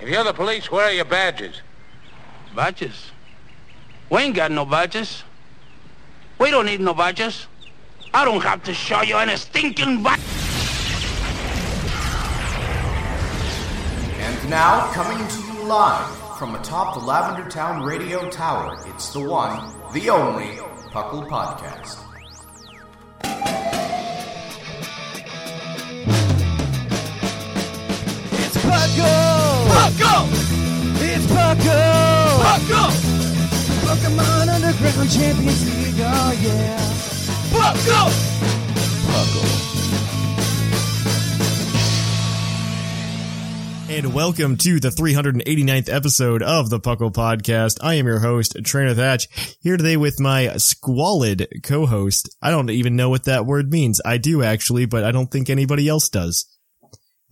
If you're the police, where are your badges? Badges? We ain't got no badges. We don't need no badges. I don't have to show you any stinking badge. And now, coming to you live from atop the Lavender Town Radio Tower, it's the one, the only, Puckle Podcast. It's Puckle! Puckle! It's Puckle! Puckle! Pokemon Underground Champions League, oh yeah! Puckle! Puckle. And welcome to the 389th episode of the Puckle Podcast. I am your host, Trainer Thatch, here today with my squalid co-host. I don't even know what that word means. I do actually, but I don't think anybody else does.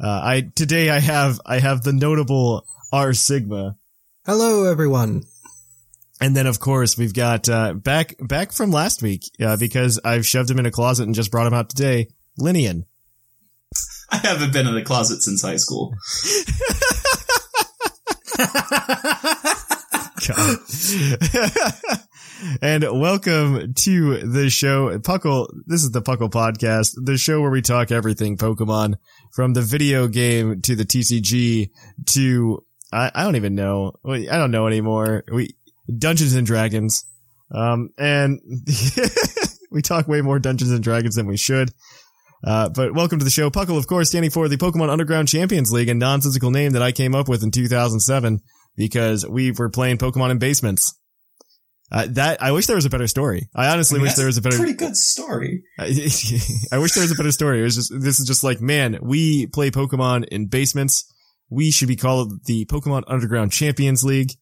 Uh, I, today I have, I have the notable R Sigma. Hello, everyone. And then of course we've got, uh, back, back from last week, uh, because I've shoved him in a closet and just brought him out today, Linian. I haven't been in a closet since high school. and welcome to the show, Puckle. This is the Puckle Podcast, the show where we talk everything Pokemon, from the video game to the TCG to I, I don't even know. I don't know anymore. We Dungeons and Dragons, um, and we talk way more Dungeons and Dragons than we should. Uh, but welcome to the show. Puckle, of course, standing for the Pokemon Underground Champions League, a nonsensical name that I came up with in 2007 because we were playing Pokemon in basements. Uh, that, I wish there was a better story. I honestly I mean, wish there was a better, pretty good story. I, I wish there was a better story. It was just, this is just like, man, we play Pokemon in basements. We should be called the Pokemon Underground Champions League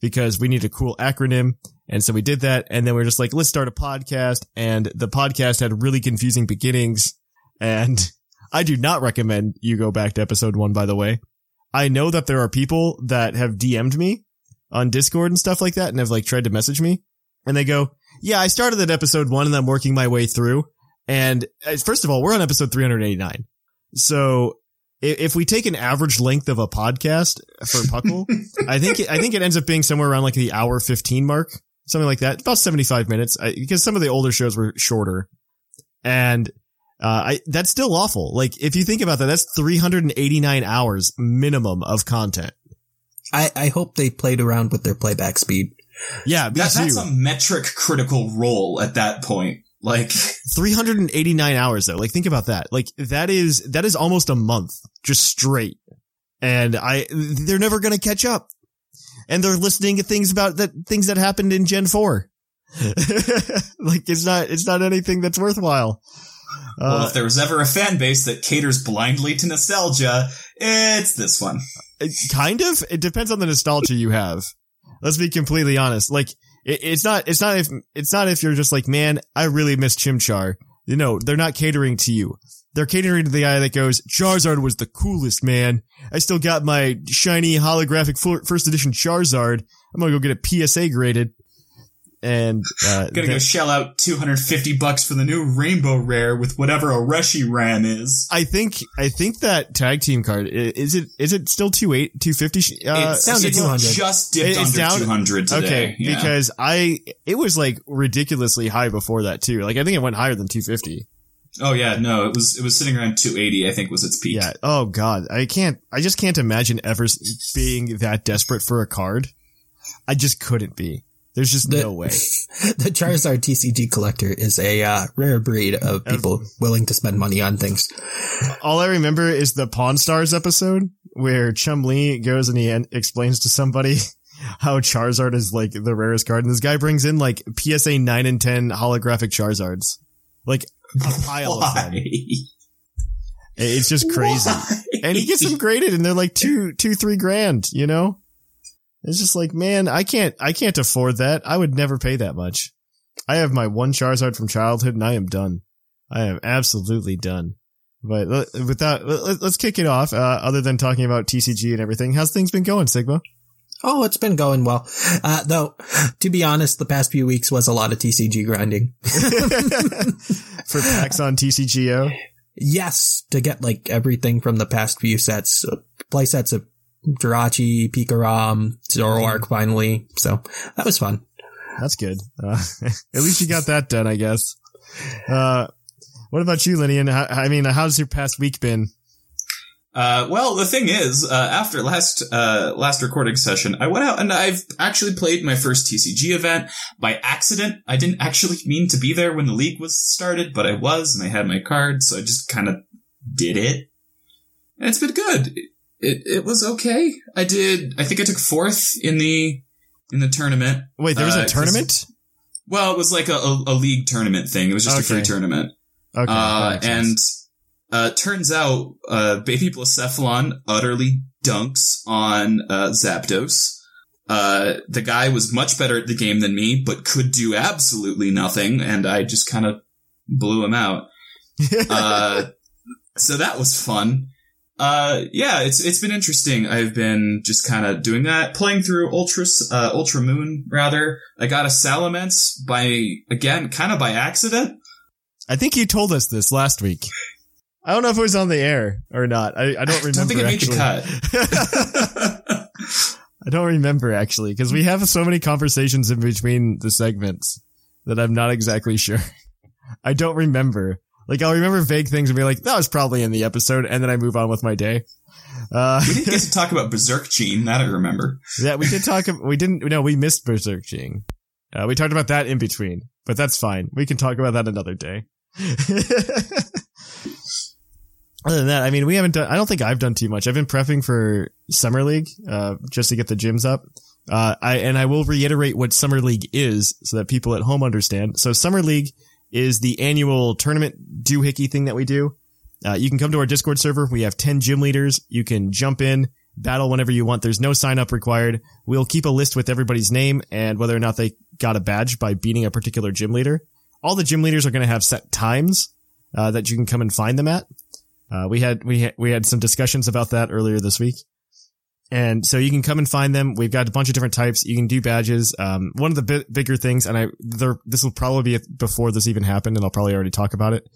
because we need a cool acronym. And so we did that. And then we are just like, let's start a podcast. And the podcast had really confusing beginnings. And I do not recommend you go back to episode one, by the way. I know that there are people that have DM'd me on Discord and stuff like that and have like tried to message me and they go, yeah, I started at episode one and I'm working my way through. And uh, first of all, we're on episode 389. So if we take an average length of a podcast for Puckle, I think, I think it ends up being somewhere around like the hour 15 mark, something like that, about 75 minutes because some of the older shows were shorter and uh, I, that's still awful. Like, if you think about that, that's 389 hours minimum of content. I, I hope they played around with their playback speed. Yeah, that, that's a metric critical role at that point. Like 389 hours though. Like think about that. Like that is, that is almost a month just straight. And I, they're never going to catch up. And they're listening to things about that, things that happened in Gen 4. like it's not, it's not anything that's worthwhile. Well, uh, if there was ever a fan base that caters blindly to nostalgia, it's this one. Kind of. It depends on the nostalgia you have. Let's be completely honest. Like, it, it's not, it's not if, it's not if you're just like, man, I really miss Chimchar. You know, they're not catering to you. They're catering to the guy that goes, Charizard was the coolest, man. I still got my shiny holographic first edition Charizard. I'm gonna go get a PSA graded and uh, gonna go shell out 250 bucks for the new rainbow rare with whatever a Reshiram is i think i think that tag team card is it is it still 28 250 uh it's, down to 200 just dipped it's under down, 200 today okay yeah. because i it was like ridiculously high before that too like i think it went higher than 250 Oh yeah, no, it was it was sitting around 280. I think was its peak. Yeah. Oh god, I can't. I just can't imagine ever being that desperate for a card. I just couldn't be. There's just the, no way. the Charizard TCG collector is a uh, rare breed of people willing to spend money on things. All I remember is the Pawn Stars episode where Chumlee goes and he explains to somebody how Charizard is like the rarest card, and this guy brings in like PSA nine and ten holographic Charizards, like a pile of them. It's just crazy. Why? And he gets them graded and they're like two, two, three grand, you know? It's just like, man, I can't, I can't afford that. I would never pay that much. I have my one Charizard from childhood and I am done. I am absolutely done. But without, let- let's kick it off. Uh, other than talking about TCG and everything, how's things been going, Sigma? Oh, it's been going well. Uh, though, to be honest, the past few weeks was a lot of TCG grinding. For packs on TCGO? Yes, to get like everything from the past few sets, uh, play sets of Jirachi, Pikarom, Zoroark finally. So that was fun. That's good. Uh, at least you got that done, I guess. Uh, what about you, Linian? I mean, how's your past week been? Uh, well, the thing is, uh, after last, uh, last recording session, I went out and I've actually played my first TCG event by accident. I didn't actually mean to be there when the league was started, but I was and I had my card, so I just kind of did it. And it's been good. It, it, was okay. I did, I think I took fourth in the, in the tournament. Wait, there was Uh, a tournament? Well, it was like a, a, a league tournament thing. It was just a free tournament. Okay. Uh, and uh, turns out uh, Baby Blacephalon utterly dunks on uh, Zapdos. Uh, the guy was much better at the game than me, but could do absolutely nothing, and I just kind of blew him out. Uh, so that was fun. Uh, yeah, it's it's been interesting. I've been just kind of doing that, playing through Ultras, uh, Ultra Moon rather. I got a Salamence by again, kind of by accident. I think you told us this last week. I don't know if it was on the air or not. I, I don't remember. don't think it made the cut. I don't remember actually because we have so many conversations in between the segments that I'm not exactly sure. I don't remember. Like I'll remember vague things and be like, that was probably in the episode, and then I move on with my day. Uh, we didn't get to talk about Berserk Gene. That I remember. yeah, we did talk. We didn't. No, we missed Berserk Gene. Uh, we talked about that in between, but that's fine. We can talk about that another day. Other than that, I mean, we haven't done. I don't think I've done too much. I've been prepping for Summer League, uh, just to get the gyms up. Uh, I and I will reiterate what Summer League is, so that people at home understand. So Summer League is the annual tournament doohickey thing that we do. Uh, you can come to our Discord server. We have 10 gym leaders. You can jump in, battle whenever you want. There's no sign up required. We'll keep a list with everybody's name and whether or not they got a badge by beating a particular gym leader. All the gym leaders are going to have set times, uh, that you can come and find them at. Uh, we had, we we had some discussions about that earlier this week. And so you can come and find them. We've got a bunch of different types. You can do badges. Um, one of the bi- bigger things, and I, there, this will probably be before this even happened, and I'll probably already talk about it.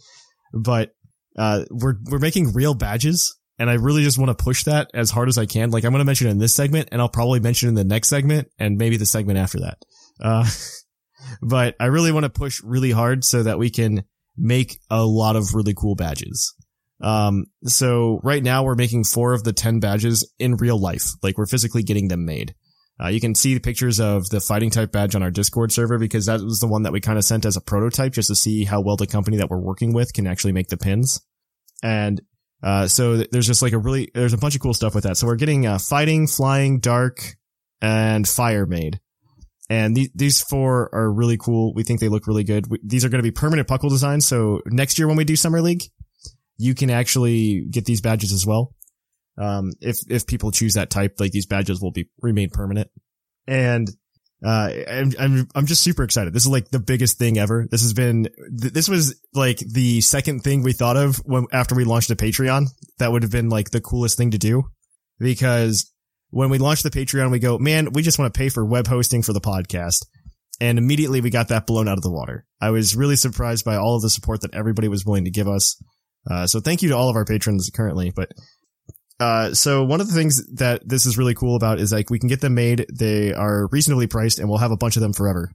But, uh, we're, we're making real badges. And I really just want to push that as hard as I can. Like I'm going to mention it in this segment and I'll probably mention it in the next segment and maybe the segment after that. Uh, but I really want to push really hard so that we can make a lot of really cool badges. Um, so right now we're making four of the 10 badges in real life. Like we're physically getting them made. Uh, you can see the pictures of the fighting type badge on our Discord server because that was the one that we kind of sent as a prototype just to see how well the company that we're working with can actually make the pins. And, uh, so th- there's just like a really, there's a bunch of cool stuff with that. So we're getting, uh, fighting, flying, dark, and fire made. And the, these four are really cool. We think they look really good. We, these are going to be permanent puckle designs. So next year when we do summer league, you can actually get these badges as well. Um, if, if people choose that type, like these badges will be remain permanent. And, uh, I'm, I'm, I'm just super excited. This is like the biggest thing ever. This has been, th- this was like the second thing we thought of when, after we launched a Patreon. That would have been like the coolest thing to do because when we launched the Patreon, we go, man, we just want to pay for web hosting for the podcast. And immediately we got that blown out of the water. I was really surprised by all of the support that everybody was willing to give us. Uh, so thank you to all of our patrons currently, but, uh, so one of the things that this is really cool about is like we can get them made. They are reasonably priced and we'll have a bunch of them forever.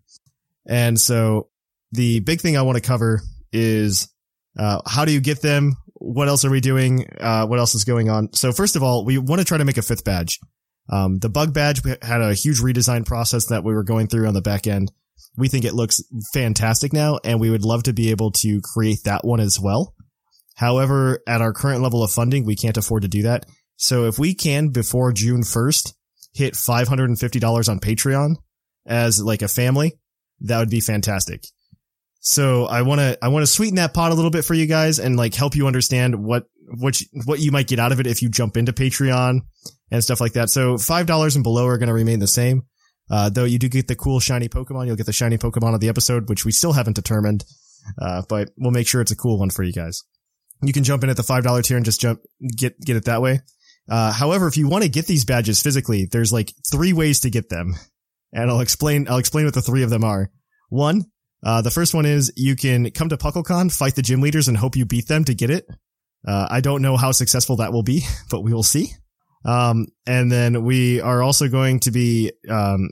And so the big thing I want to cover is, uh, how do you get them? What else are we doing? Uh, what else is going on? So first of all, we want to try to make a fifth badge. Um, the bug badge we had a huge redesign process that we were going through on the back end. We think it looks fantastic now and we would love to be able to create that one as well. However, at our current level of funding, we can't afford to do that. So if we can before June 1st hit $550 on Patreon as like a family, that would be fantastic. So I want to I want to sweeten that pot a little bit for you guys and like help you understand what what you, what you might get out of it if you jump into Patreon and stuff like that. So five dollars and below are going to remain the same. Uh, though you do get the cool shiny Pokemon, you'll get the shiny Pokemon of the episode, which we still haven't determined. Uh, but we'll make sure it's a cool one for you guys. You can jump in at the five dollar tier and just jump get get it that way. Uh, however, if you want to get these badges physically, there's like three ways to get them, and I'll explain. I'll explain what the three of them are. One, uh, the first one is you can come to PuckleCon, fight the gym leaders, and hope you beat them to get it. Uh, I don't know how successful that will be, but we will see. Um, and then we are also going to be um,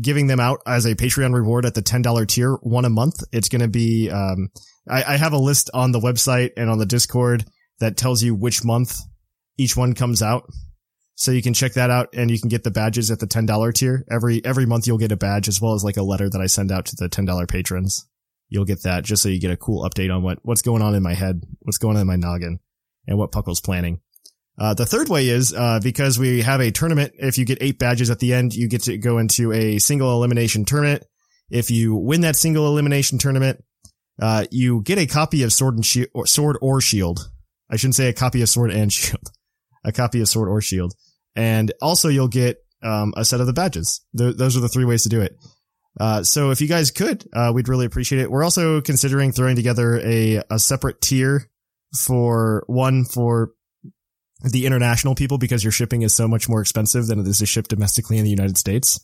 giving them out as a Patreon reward at the $10 tier, one a month. It's going to be, um, I, I have a list on the website and on the Discord that tells you which month each one comes out. So you can check that out and you can get the badges at the $10 tier. Every, every month you'll get a badge as well as like a letter that I send out to the $10 patrons. You'll get that just so you get a cool update on what, what's going on in my head, what's going on in my noggin and what Puckle's planning. Uh, the third way is, uh, because we have a tournament. If you get eight badges at the end, you get to go into a single elimination tournament. If you win that single elimination tournament, uh, you get a copy of Sword and Shield, or Sword or Shield. I shouldn't say a copy of Sword and Shield. A copy of Sword or Shield. And also you'll get, um, a set of the badges. Th- those are the three ways to do it. Uh, so if you guys could, uh, we'd really appreciate it. We're also considering throwing together a, a separate tier for one for the international people because your shipping is so much more expensive than it is to ship domestically in the United States.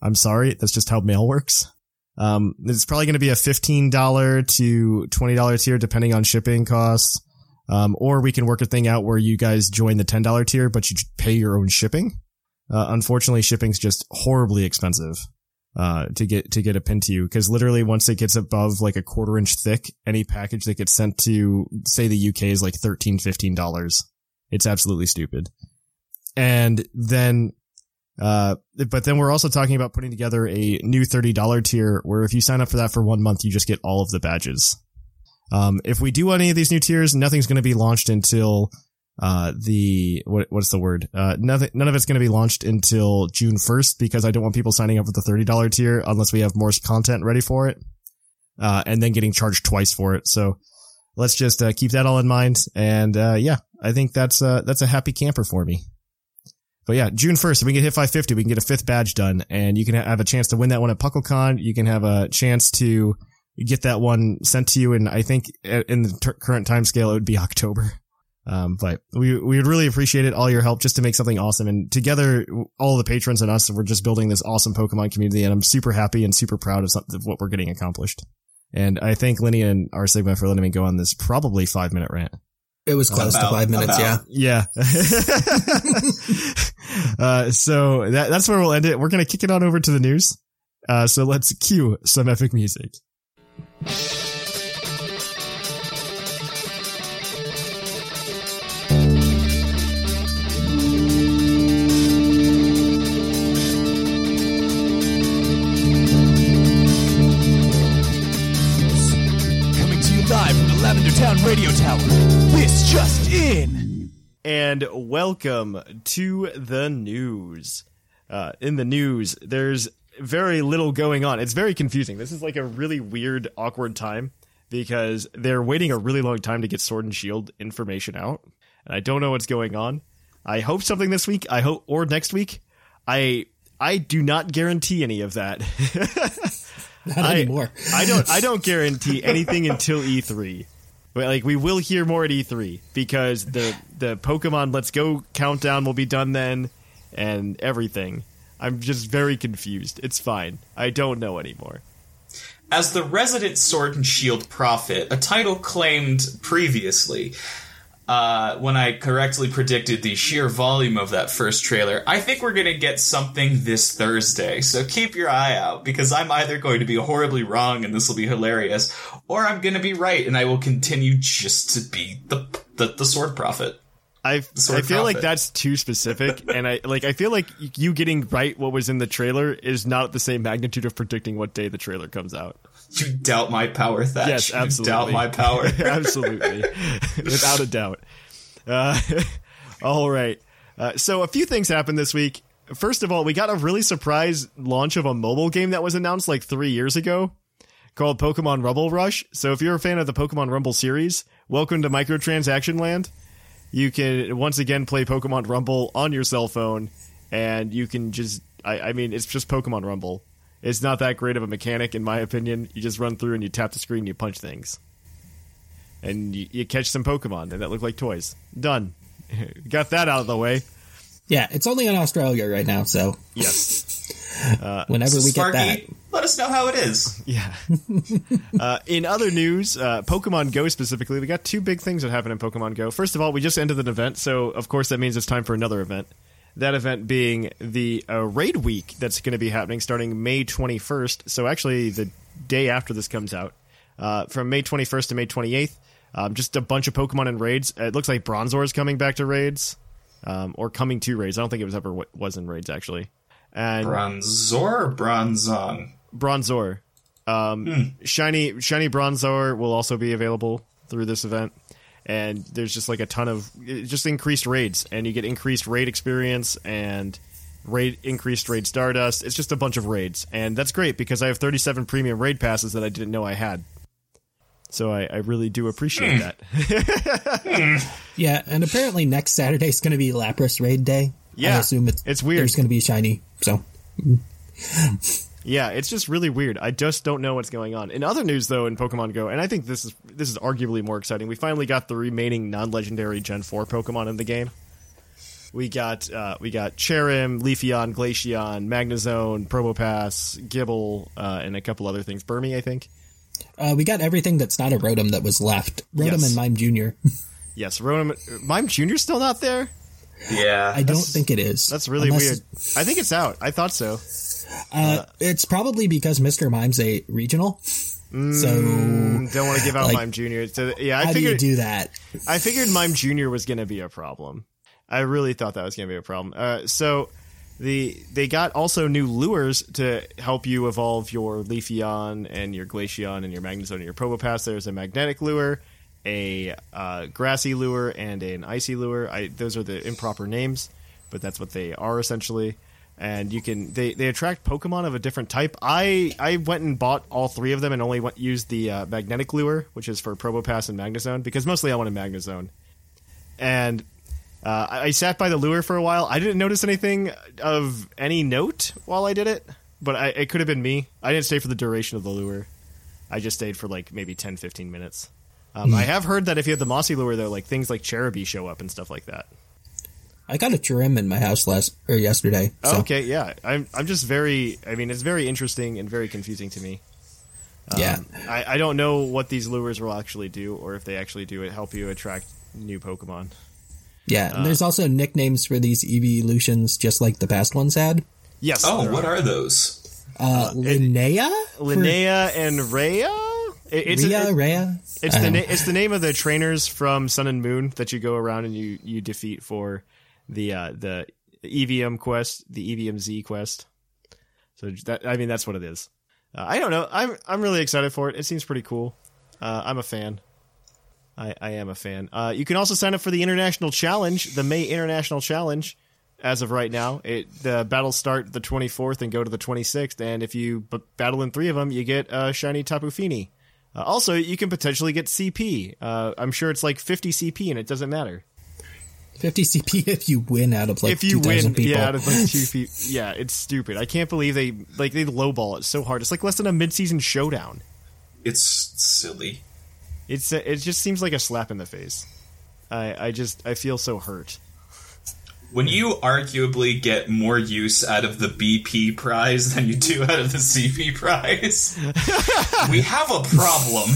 I'm sorry. That's just how mail works. Um, it's probably going to be a $15 to $20 tier depending on shipping costs. Um, or we can work a thing out where you guys join the $10 tier, but you pay your own shipping. Uh, unfortunately, shipping's just horribly expensive, uh, to get, to get a pin to you. Cause literally once it gets above like a quarter inch thick, any package that gets sent to, say the UK is like $13, $15. It's absolutely stupid. And then, uh, but then we're also talking about putting together a new $30 tier where if you sign up for that for one month, you just get all of the badges. Um, if we do any of these new tiers, nothing's going to be launched until, uh, the, what, what's the word? Uh, nothing, none of it's going to be launched until June 1st because I don't want people signing up for the $30 tier unless we have more content ready for it. Uh, and then getting charged twice for it. So let's just, uh, keep that all in mind. And, uh, yeah, I think that's, uh, that's a happy camper for me. But yeah, June 1st, if we can hit 550, we can get a fifth badge done and you can have a chance to win that one at PuckleCon. You can have a chance to get that one sent to you. And I think in the ter- current time scale, it would be October. Um, but we, we would really appreciate it, all your help just to make something awesome. And together, all the patrons and us, we're just building this awesome Pokemon community. And I'm super happy and super proud of, of what we're getting accomplished. And I thank Lenny and R Sigma for letting me go on this probably five minute rant. It was close About- to five minutes, about. yeah. Yeah. uh, so that, that's where we'll end it. We're going to kick it on over to the news. Uh, so let's cue some epic music. The Lavender Town Radio Tower. This just in. And welcome to the news. Uh, in the news, there's very little going on. It's very confusing. This is like a really weird, awkward time because they're waiting a really long time to get Sword and Shield information out. And I don't know what's going on. I hope something this week. I hope, or next week. I, I do not guarantee any of that. Not I- anymore. I don't. I don't guarantee anything until E3. Like we will hear more at E3 because the the Pokemon Let's Go countdown will be done then, and everything. I'm just very confused. It's fine. I don't know anymore. As the resident Sword and Shield prophet, a title claimed previously, uh, when I correctly predicted the sheer volume of that first trailer, I think we're going to get something this Thursday. So keep your eye out because I'm either going to be horribly wrong and this will be hilarious, or I'm going to be right and I will continue just to be the the, the sword prophet. I I feel like that's too specific, and I like I feel like you getting right what was in the trailer is not the same magnitude of predicting what day the trailer comes out. You doubt my power, Thatch. Yes, absolutely. You doubt my power. absolutely, without a doubt. Uh, all right. Uh, so a few things happened this week. First of all, we got a really surprise launch of a mobile game that was announced like three years ago called Pokemon Rumble Rush. So if you're a fan of the Pokemon Rumble series, welcome to microtransaction land. You can once again play Pokemon Rumble on your cell phone, and you can just, I, I mean, it's just Pokemon Rumble. It's not that great of a mechanic, in my opinion. You just run through and you tap the screen, and you punch things, and you, you catch some Pokemon, that look like toys. Done. Got that out of the way. Yeah, it's only in Australia right now, so Yes. whenever we get Sparky, that. let us know how it is. Yeah. uh, in other news, uh, Pokemon Go specifically, we got two big things that happened in Pokemon Go. First of all, we just ended an event, so of course that means it's time for another event. That event being the uh, Raid Week that's going to be happening starting May 21st. So actually, the day after this comes out, uh, from May 21st to May 28th, um, just a bunch of Pokemon in raids. It looks like Bronzor is coming back to raids, um, or coming to raids. I don't think it was ever what was in raids actually. And Bronzor or Bronzong? Bronzor. Um, Shiny Shiny Bronzor will also be available through this event, and there's just like a ton of just increased raids, and you get increased raid experience and raid increased raid Stardust. It's just a bunch of raids, and that's great because I have 37 premium raid passes that I didn't know I had. So I, I really do appreciate hmm. that. Hmm. Yeah, and apparently next Saturday is going to be Lapras Raid Day. Yeah, I assume it's, it's weird. There's going to be shiny, so hmm. Yeah, it's just really weird. I just don't know what's going on. In other news, though, in Pokemon Go, and I think this is this is arguably more exciting. We finally got the remaining non-legendary Gen Four Pokemon in the game. We got uh, we got Cherrim, Leafeon, Glaceon, Magnezone, Probopass, Gible, uh, and a couple other things. Burmy, I think. uh, we got everything that's not a Rotom that was left. Rotom Yes. and Mime Junior. Yes, Rotom. Mime Junior's still not there. Yeah. I don't think it is. That's really Unless- weird. I think it's out. I thought so. Uh, it's probably because Mr. Mime's a regional. so Don't want to give out Like, Mime Junior. So, yeah, I how do you figured. do that? I figured Mime Junior was going to be a problem. I really thought that was going to be a problem. Uh, so the they got also new lures to help you evolve your Leafeon and your Glaceon and your Magnezone and your Probopass. There's a magnetic lure, a uh, grassy lure, and an icy lure. I, those are the improper names, but that's what they are essentially. And you can they, they attract Pokemon of a different type. I I went and bought all three of them and only went, used the uh, magnetic lure, which is for Probopass and Magnezone, because mostly I wanted Magnezone. And uh, I I sat by the lure for a while. I didn't notice anything of any note while I did it, but I, it could have been me. I didn't stay for the duration of the lure. I just stayed for like maybe 10, 15 minutes. Um, I have heard that if you have the mossy lure, though, like things like Cherubi show up and stuff like that. I got a Cherrim in my house last or yesterday. So, Okay, yeah, I'm I'm just very. I mean, it's very interesting and very confusing to me. yeah. I, I don't know what these lures will actually do, or if they actually do it help you attract new Pokemon. Yeah, Uh, there's also nicknames for these Eevee evolutions, just like the past ones had. Yes. Oh, what are are those? Uh, Linnea? Linnea and Rhea? It- It's Rhea, it- Rhea? It's the na- it's the name of the trainers from Sun and Moon that you go around and you you defeat for the uh, the Eevium quest, the Eevium Z quest. So that I mean that's what it is. Uh, I don't know. I'm I'm really excited for it. It seems pretty cool. Uh, I'm a fan. I, I am a fan. Uh, you can also sign up for the international challenge, the May International Challenge. As of right now, it the battles start the 24th and go to the 26th. And if you b- battle in three of them, you get a shiny Tapu Fini. Uh, also, you can potentially get CP. Uh, I'm sure it's like 50 CP, and it doesn't matter 50 CP if you win out of like if you 2,000 win. people. Yeah, out of like two people. Yeah, it's stupid. I can't believe they like they lowball it so hard. It's like less than a mid-season showdown. It's silly. It's it just seems like a slap in the face. I I just I feel so hurt. When you arguably get more use out of the BP prize than you do out of the CP prize, we have a problem.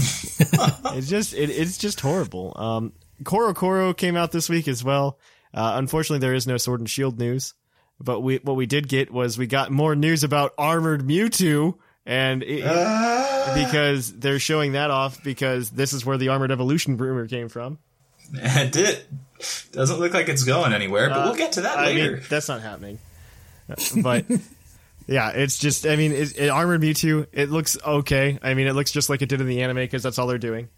It's just it, it's just horrible. Um, CoroCoro came out this week as well. Uh, unfortunately, there is no Sword and Shield news, but we what we did get was we got more news about Armored Mewtwo, and it, ah! because they're showing that off because this is where the Armored Evolution rumor came from. and it doesn't look like it's going anywhere, but we'll uh, get to that I later. mean, that's not happening. Uh, but yeah, it's just I mean, it, it, Armored Mewtwo, it looks okay. I mean, it looks just like it did in the anime because that's all they're doing.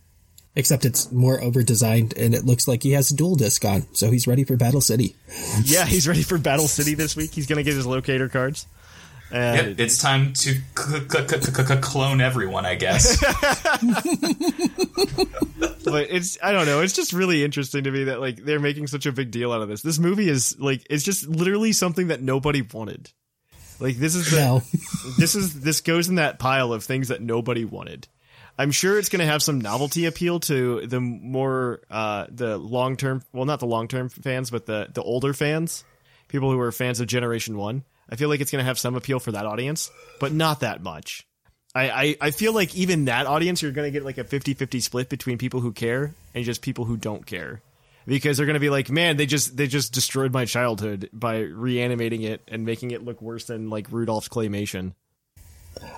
Except it's more over designed and it looks like he has a Duel Disk on, so he's ready for Battle City. Yeah, he's ready for Battle City this week. He's gonna get his locator cards. And Yep, it's time to c- c- c- c- c- clone everyone, I guess. but it's I don't know. It's just really interesting to me that like they're making such a big deal out of this. This movie is like it's just literally something that nobody wanted. Like this is the No. this is this goes in that pile of things that nobody wanted. I'm sure it's going to have some novelty appeal to the more uh the long term well not the long term fans but the the older fans, people who are fans of Generation 1. I feel like it's going to have some appeal for that audience, but not that much. I, I, I feel like even that audience, you're going to get like a 50 50 split between people who care and just people who don't care. Because they're going to be like, man, they just they just destroyed my childhood by reanimating it and making it look worse than like Rudolph's claymation.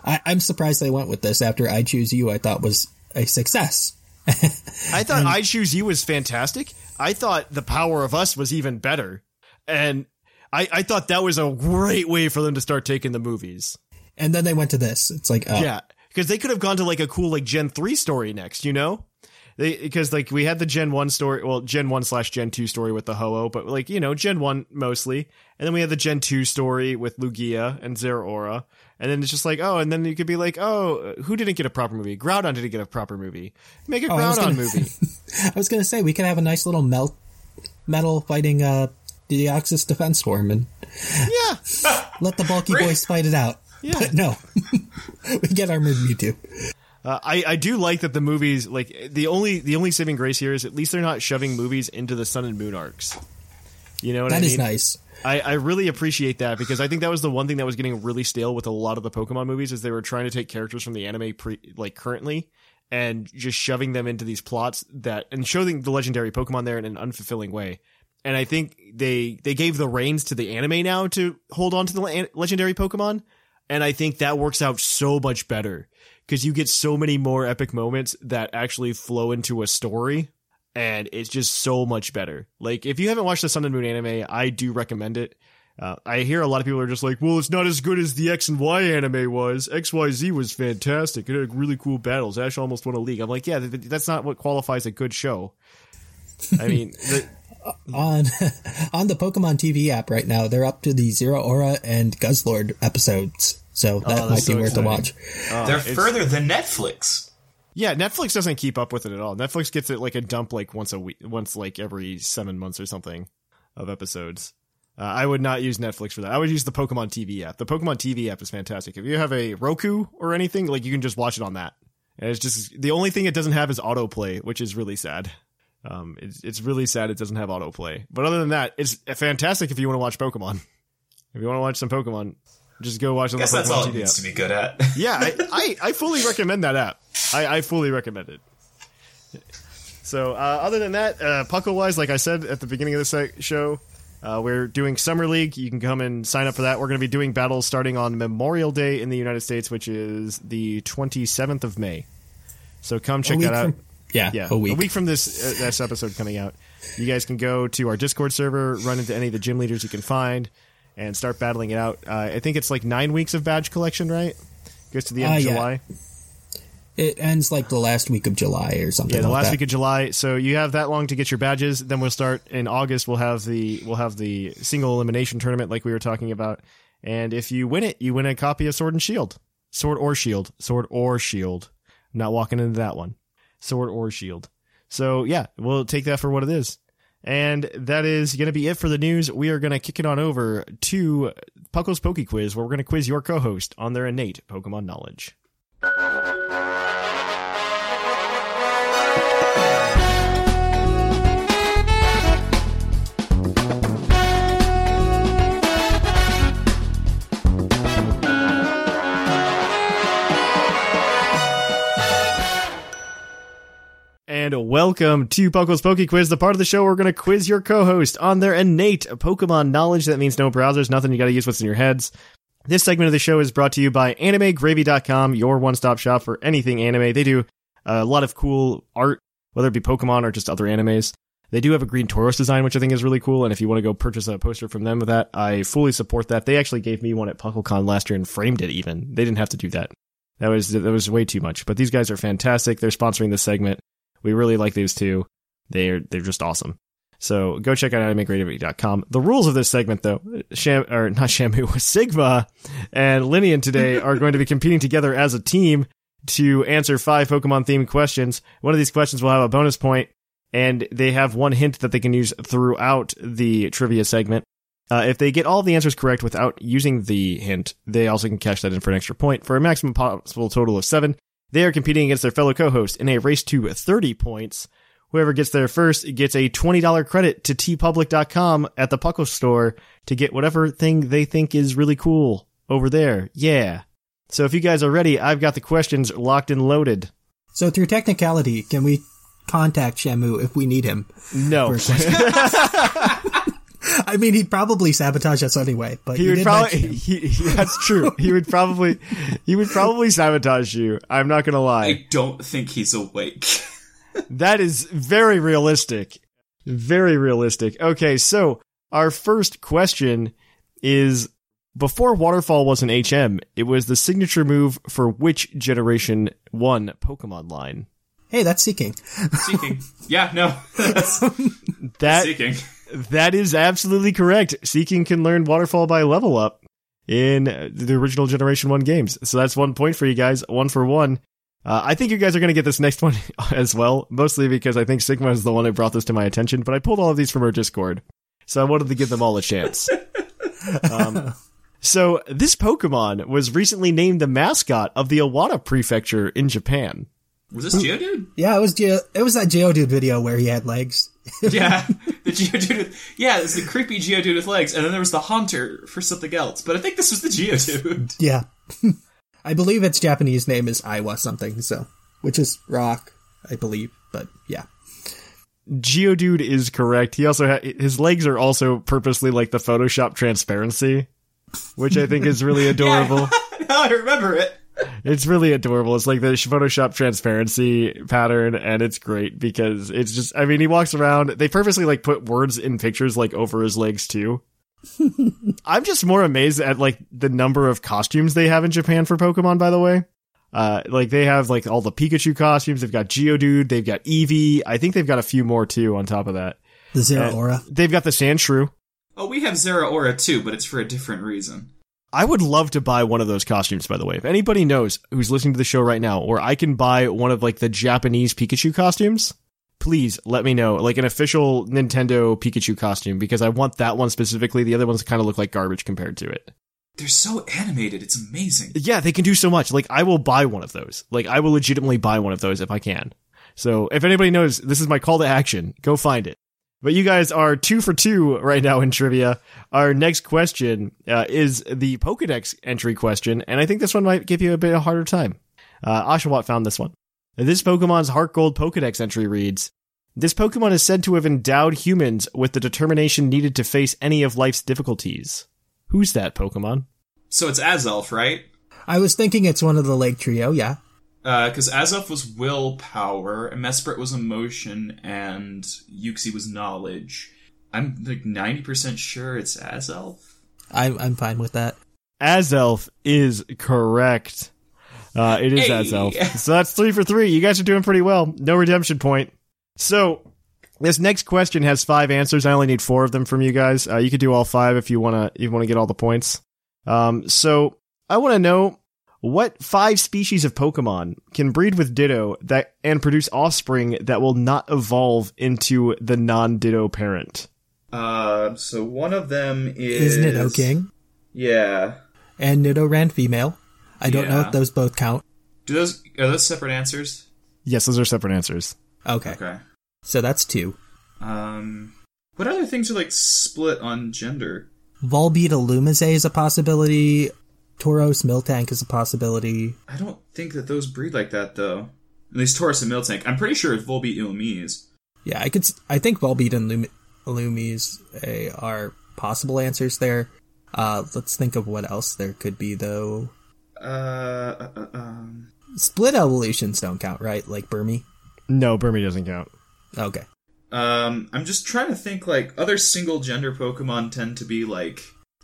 I, I'm surprised they went with this after I Choose You, I thought was a success. I thought I Choose You was fantastic. I thought The Power of Us was even better. And I, I thought that was a great way for them to start taking the movies. And then they went to this. It's like, oh, Yeah, because they could have gone to like a cool like Gen three story next, you know. They because like we had the Gen one story, well Gen one slash Gen two story with the Ho-Oh, but like you know Gen one mostly, and then we had the Gen two story with Lugia and Zeraora, and then it's just like oh, and then you could be like oh, who didn't get a proper movie? Groudon didn't get a proper movie. Make a Oh, I was Groudon gonna- movie. I was gonna say we could have a nice little melt metal fighting uh Deoxys defense form and yeah, let the bulky boys fight it out. Yeah. But no. we get armored Mewtwo. Uh, I I do like that the movies like the only the only saving grace here is at least they're not shoving movies into the Sun and Moon arcs. You know what That I is mean? nice. I, I really appreciate that because I think that was the one thing that was getting really stale with a lot of the Pokemon movies is they were trying to take characters from the anime pre like currently and just shoving them into these plots that and showing the legendary Pokemon there in an unfulfilling way. And I think they they gave the reins to the anime now to hold on to the le- legendary Pokemon, and I think that works out so much better because you get so many more epic moments that actually flow into a story and it's just so much better. Like if you haven't watched the Sun and Moon anime, I do recommend it. Uh, I hear a lot of people are just like, "Well, it's not as good as the X and Y anime was. X Y Z was fantastic. It had really cool battles. Ash almost won a league." I'm like, "Yeah, th- th- that's not what qualifies a good show." I mean, the, On on the Pokemon TV app right now, they're up to the Zeraora and Guzzlord episodes. So that Oh, might so be worth exciting. a watch. They're further than Netflix. Yeah, Netflix doesn't keep up with it at all. Netflix gets it like a dump like once a week, once like every seven months or something of episodes. Uh, I would not use Netflix for that. I would use the Pokemon TV app. The Pokemon TV app is fantastic. If you have a Roku or anything, like you can just watch it on that. And it's just the only thing it doesn't have is autoplay, which is really sad. Um, it's it's really sad it doesn't have autoplay. But other than that, it's fantastic if you want to watch Pokemon. If you want to watch some Pokemon, just go watch the I guess Pokemon that's all it needs app. to be good at. Yeah, I, I, I fully recommend that app. I, I fully recommend it. So, uh, other than that, uh, Puckle wise, like I said at the beginning of the show, uh, we're doing Summer League. You can come and sign up for that. We're going to be doing battles starting on Memorial Day in the United States, which is the 27th of May. So come check a week that out. from, yeah, Yeah, a week. from this uh, this episode coming out. You guys can go to our Discord server, run into any of the gym leaders you can find, and start battling it out. Uh, I think it's like nine weeks of badge collection, right? Goes to the end Uh, of yeah. July. It ends like the last week of July or something. Yeah, the like last that. week of July. So you have that long to get your badges. Then we'll start in August. We'll have the we'll have the single elimination tournament like we were talking about. And if you win it, you win a copy of Sword and Shield, Sword or Shield, Sword or Shield. I'm not walking into that one. Sword or Shield. So yeah, we'll take that for what it is. And that is going to be it for the news. We are going to kick it on over to Puckle's Poke Quiz, where we're going to quiz your co-host on their innate Pokemon knowledge. And welcome to Puckle's Poke Quiz, the part of the show where we're going to quiz your co-host on their innate Pokemon knowledge. That means no browsers, nothing. You got to use what's in your heads. This segment of the show is brought to you by AnimeGravy.com, your one-stop shop for anything anime. They do a lot of cool art, whether it be Pokemon or just other animes. They do have a green Tauros design, which I think is really cool. And if you want to go purchase a poster from them with that, I fully support that. They actually gave me one at PuckleCon last year and framed it. Even they didn't have to do that. That was that was way too much. But these guys are fantastic. They're sponsoring this segment. We really like these two. They're they're just awesome. So go check out animegradivity.com. The rules of this segment, though, Sham or not Shamu, Sigma and Linian today are going to be competing together as a team to answer five Pokemon themed questions. One of these questions will have a bonus point, and they have one hint that they can use throughout the trivia segment. Uh, if they get all the answers correct without using the hint, they also can cash that in for an extra point for a maximum possible total of seven. They are competing against their fellow co-host in a race to 30 points. Whoever gets there first gets a $20 credit to teepublic.com at the Puckle store to get whatever thing they think is really cool over there. Yeah. So if you guys are ready, I've got the questions locked and loaded. So through technicality, can we contact Shamu if we need him? No. I mean, he'd probably sabotage us anyway, but he you would did probably mention he, he- that's true. he would probably he would probably sabotage you. I'm not going to lie. I don't think he's awake. That is very realistic. Very realistic. Okay, so our first question is before Waterfall was an HM, it was the signature move for which generation 1 Pokemon line? Hey, that's Seaking. Seaking. Yeah, no. That's That Seaking. That is absolutely correct. Seaking can learn Waterfall by level up in the original generation 1 games. So that's one point for you guys, one for one. Uh, I think you guys are going to get this next one as well, mostly because I think Sigma is the one who brought this to my attention, but I pulled all of these from our Discord. So I wanted to give them all a chance. um, so this Pokemon was recently named the mascot of the Iwate Prefecture in Japan. Was this Geodude? Yeah, it was Geo- it was that Geodude video where he had legs. Yeah, the Geodude. With, yeah, it's the creepy Geodude with legs, and then there was the Haunter for something else. But I think this was the Geodude. Yeah. I believe its Japanese name is Aiwa something, so which is rock, I believe. But yeah. Geodude is correct. He also ha- his legs are also purposely like the Photoshop transparency, which I think is really adorable. now I remember it. It's really adorable. It's like the Photoshop transparency pattern, and it's great because it's just. I mean, he walks around. They purposely like put words in pictures like over his legs too. I'm just more amazed at like the number of costumes they have in Japan for Pokemon. By the way, uh, like they have like all the Pikachu costumes. They've got Geodude. They've got Eevee. I think they've got a few more too on top of that. The Zeraora. Uh, They've got the Sandshrew. Oh, we have Zeraora too, but it's for a different reason. I would love to buy one of those costumes, by the way. If anybody knows who's listening to the show right now, or I can buy one of like the Japanese Pikachu costumes, please let me know. Like an official Nintendo Pikachu costume, because I want that one specifically. The other ones kind of look like garbage compared to it. They're so animated. It's amazing. Yeah, they can do so much. Like I will buy one of those. Like I will legitimately buy one of those if I can. So if anybody knows, this is my call to action. Go find it. But you guys are two for two right now in trivia. Our next question uh, is the Pokedex entry question, and I think this one might give you a bit of a harder time. Uh, Oshawott found this one. This Pokemon's Heart Gold Pokedex entry reads, This Pokemon is said to have endowed humans with the determination needed to face any of life's difficulties. Who's that Pokemon? So it's Azelf, right? I was thinking it's one of the Lake Trio, yeah. Because Azelf was willpower, Mesprit was emotion, and Uxie was knowledge. I'm like 90% sure it's Azelf. I'm I'm fine with that. Azelf is correct. Uh, it is Hey. Azelf. So that's three for three. You guys are doing pretty well. No redemption point. So this next question has five answers. I only need four of them from you guys. Uh, you could do all five if you wanna. You wanna get all the points. Um, so I want to know what five species of Pokemon can breed with Ditto that and produce offspring that will not evolve into the non-Ditto parent. Uh, so one of them is. Is Nidoking Yeah. and Nidoran female. I don't know if those both count. Do those are those separate answers? Yes, those are separate answers. Okay. Okay. So that's two. Um, what other things are like split on gender? Volbeat Illumise is a possibility. Tauros Miltank is a possibility. I don't think that those breed like that though. At least Tauros and Miltank. I'm pretty sure it's Volbeat Illumise. Yeah, I could. s- I think Volbeat and Lum- Illumise eh, are possible answers there. Uh, let's think of what else there could be though. Uh, uh, uh, um, Split evolutions don't count, right? Like Burmy. No, Burmy doesn't count. Okay. um, I'm just trying to think like other single gender Pokemon tend to be like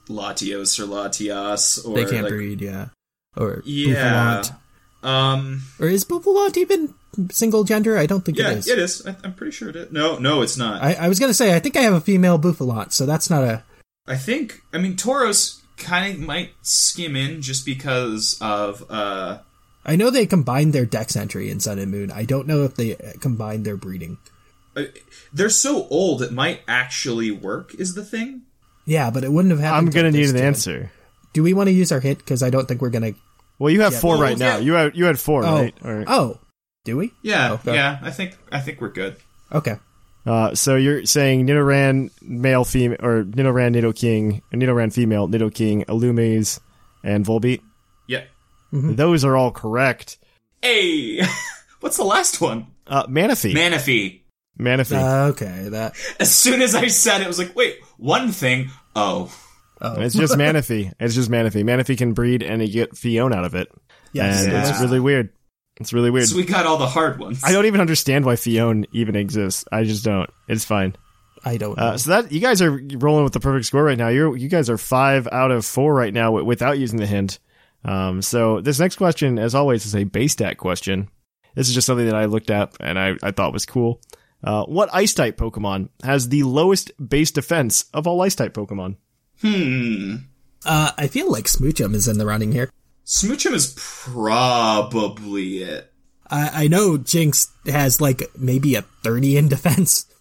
Latios or Latias or they can't like, breed, yeah. Or Yeah. Um, Or is Bouffalant even single gender? I don't think yeah, it is. it is. I, I'm pretty sure it is. No, no, it's not. I, I was gonna say I think I have a female Bouffalant, so that's not a. I think. I mean, Tauros kind of might skim in just because of. uh I know they combined their dex entry in Sun and Moon. I don't know if they combined their breeding. uh, They're so old, it might actually work. Is the thing? Yeah, but it wouldn't have happened. I'm gonna need an turn. answer. Do we want to use our hint? Because I don't think we're gonna. Well, you have four well, right now. yeah. You had you had four, Oh, right? Or- oh, do we? Yeah, Okay. yeah. I think I think we're good. Okay. Uh, so you're saying Nidoran male, female, or Nidoran Nidoking, Nidoran female, Nidoking, Illumise, and Volbeat. Yeah. Those are all correct. Hey, what's the last one? Uh, Manaphy. Manaphy. Manaphy. Uh, okay. That. As soon as I said it, it was like, wait, one thing. Oh, Oh. It's just Manaphy. It's just Manaphy. Manaphy can breed and you get Phione out of it. Yes. and Yeah. it's really weird. It's really weird. so we got all the hard ones. I don't even understand why Phione even exists. I just don't. It's fine. I don't. Know. Uh, so that you guys are rolling with the perfect score right now. You're you guys are five out of four right now wi- without using the hint. Um, so this next question, as always, is a base stat question. This is just something that I looked at and I, I thought was cool. Uh, what ice type Pokemon has the lowest base defense of all ice type Pokemon? Hmm. uh, I feel like Smoochum is in the running here. Smoochum is probably it. I, I know Jynx has like maybe a 30 in defense.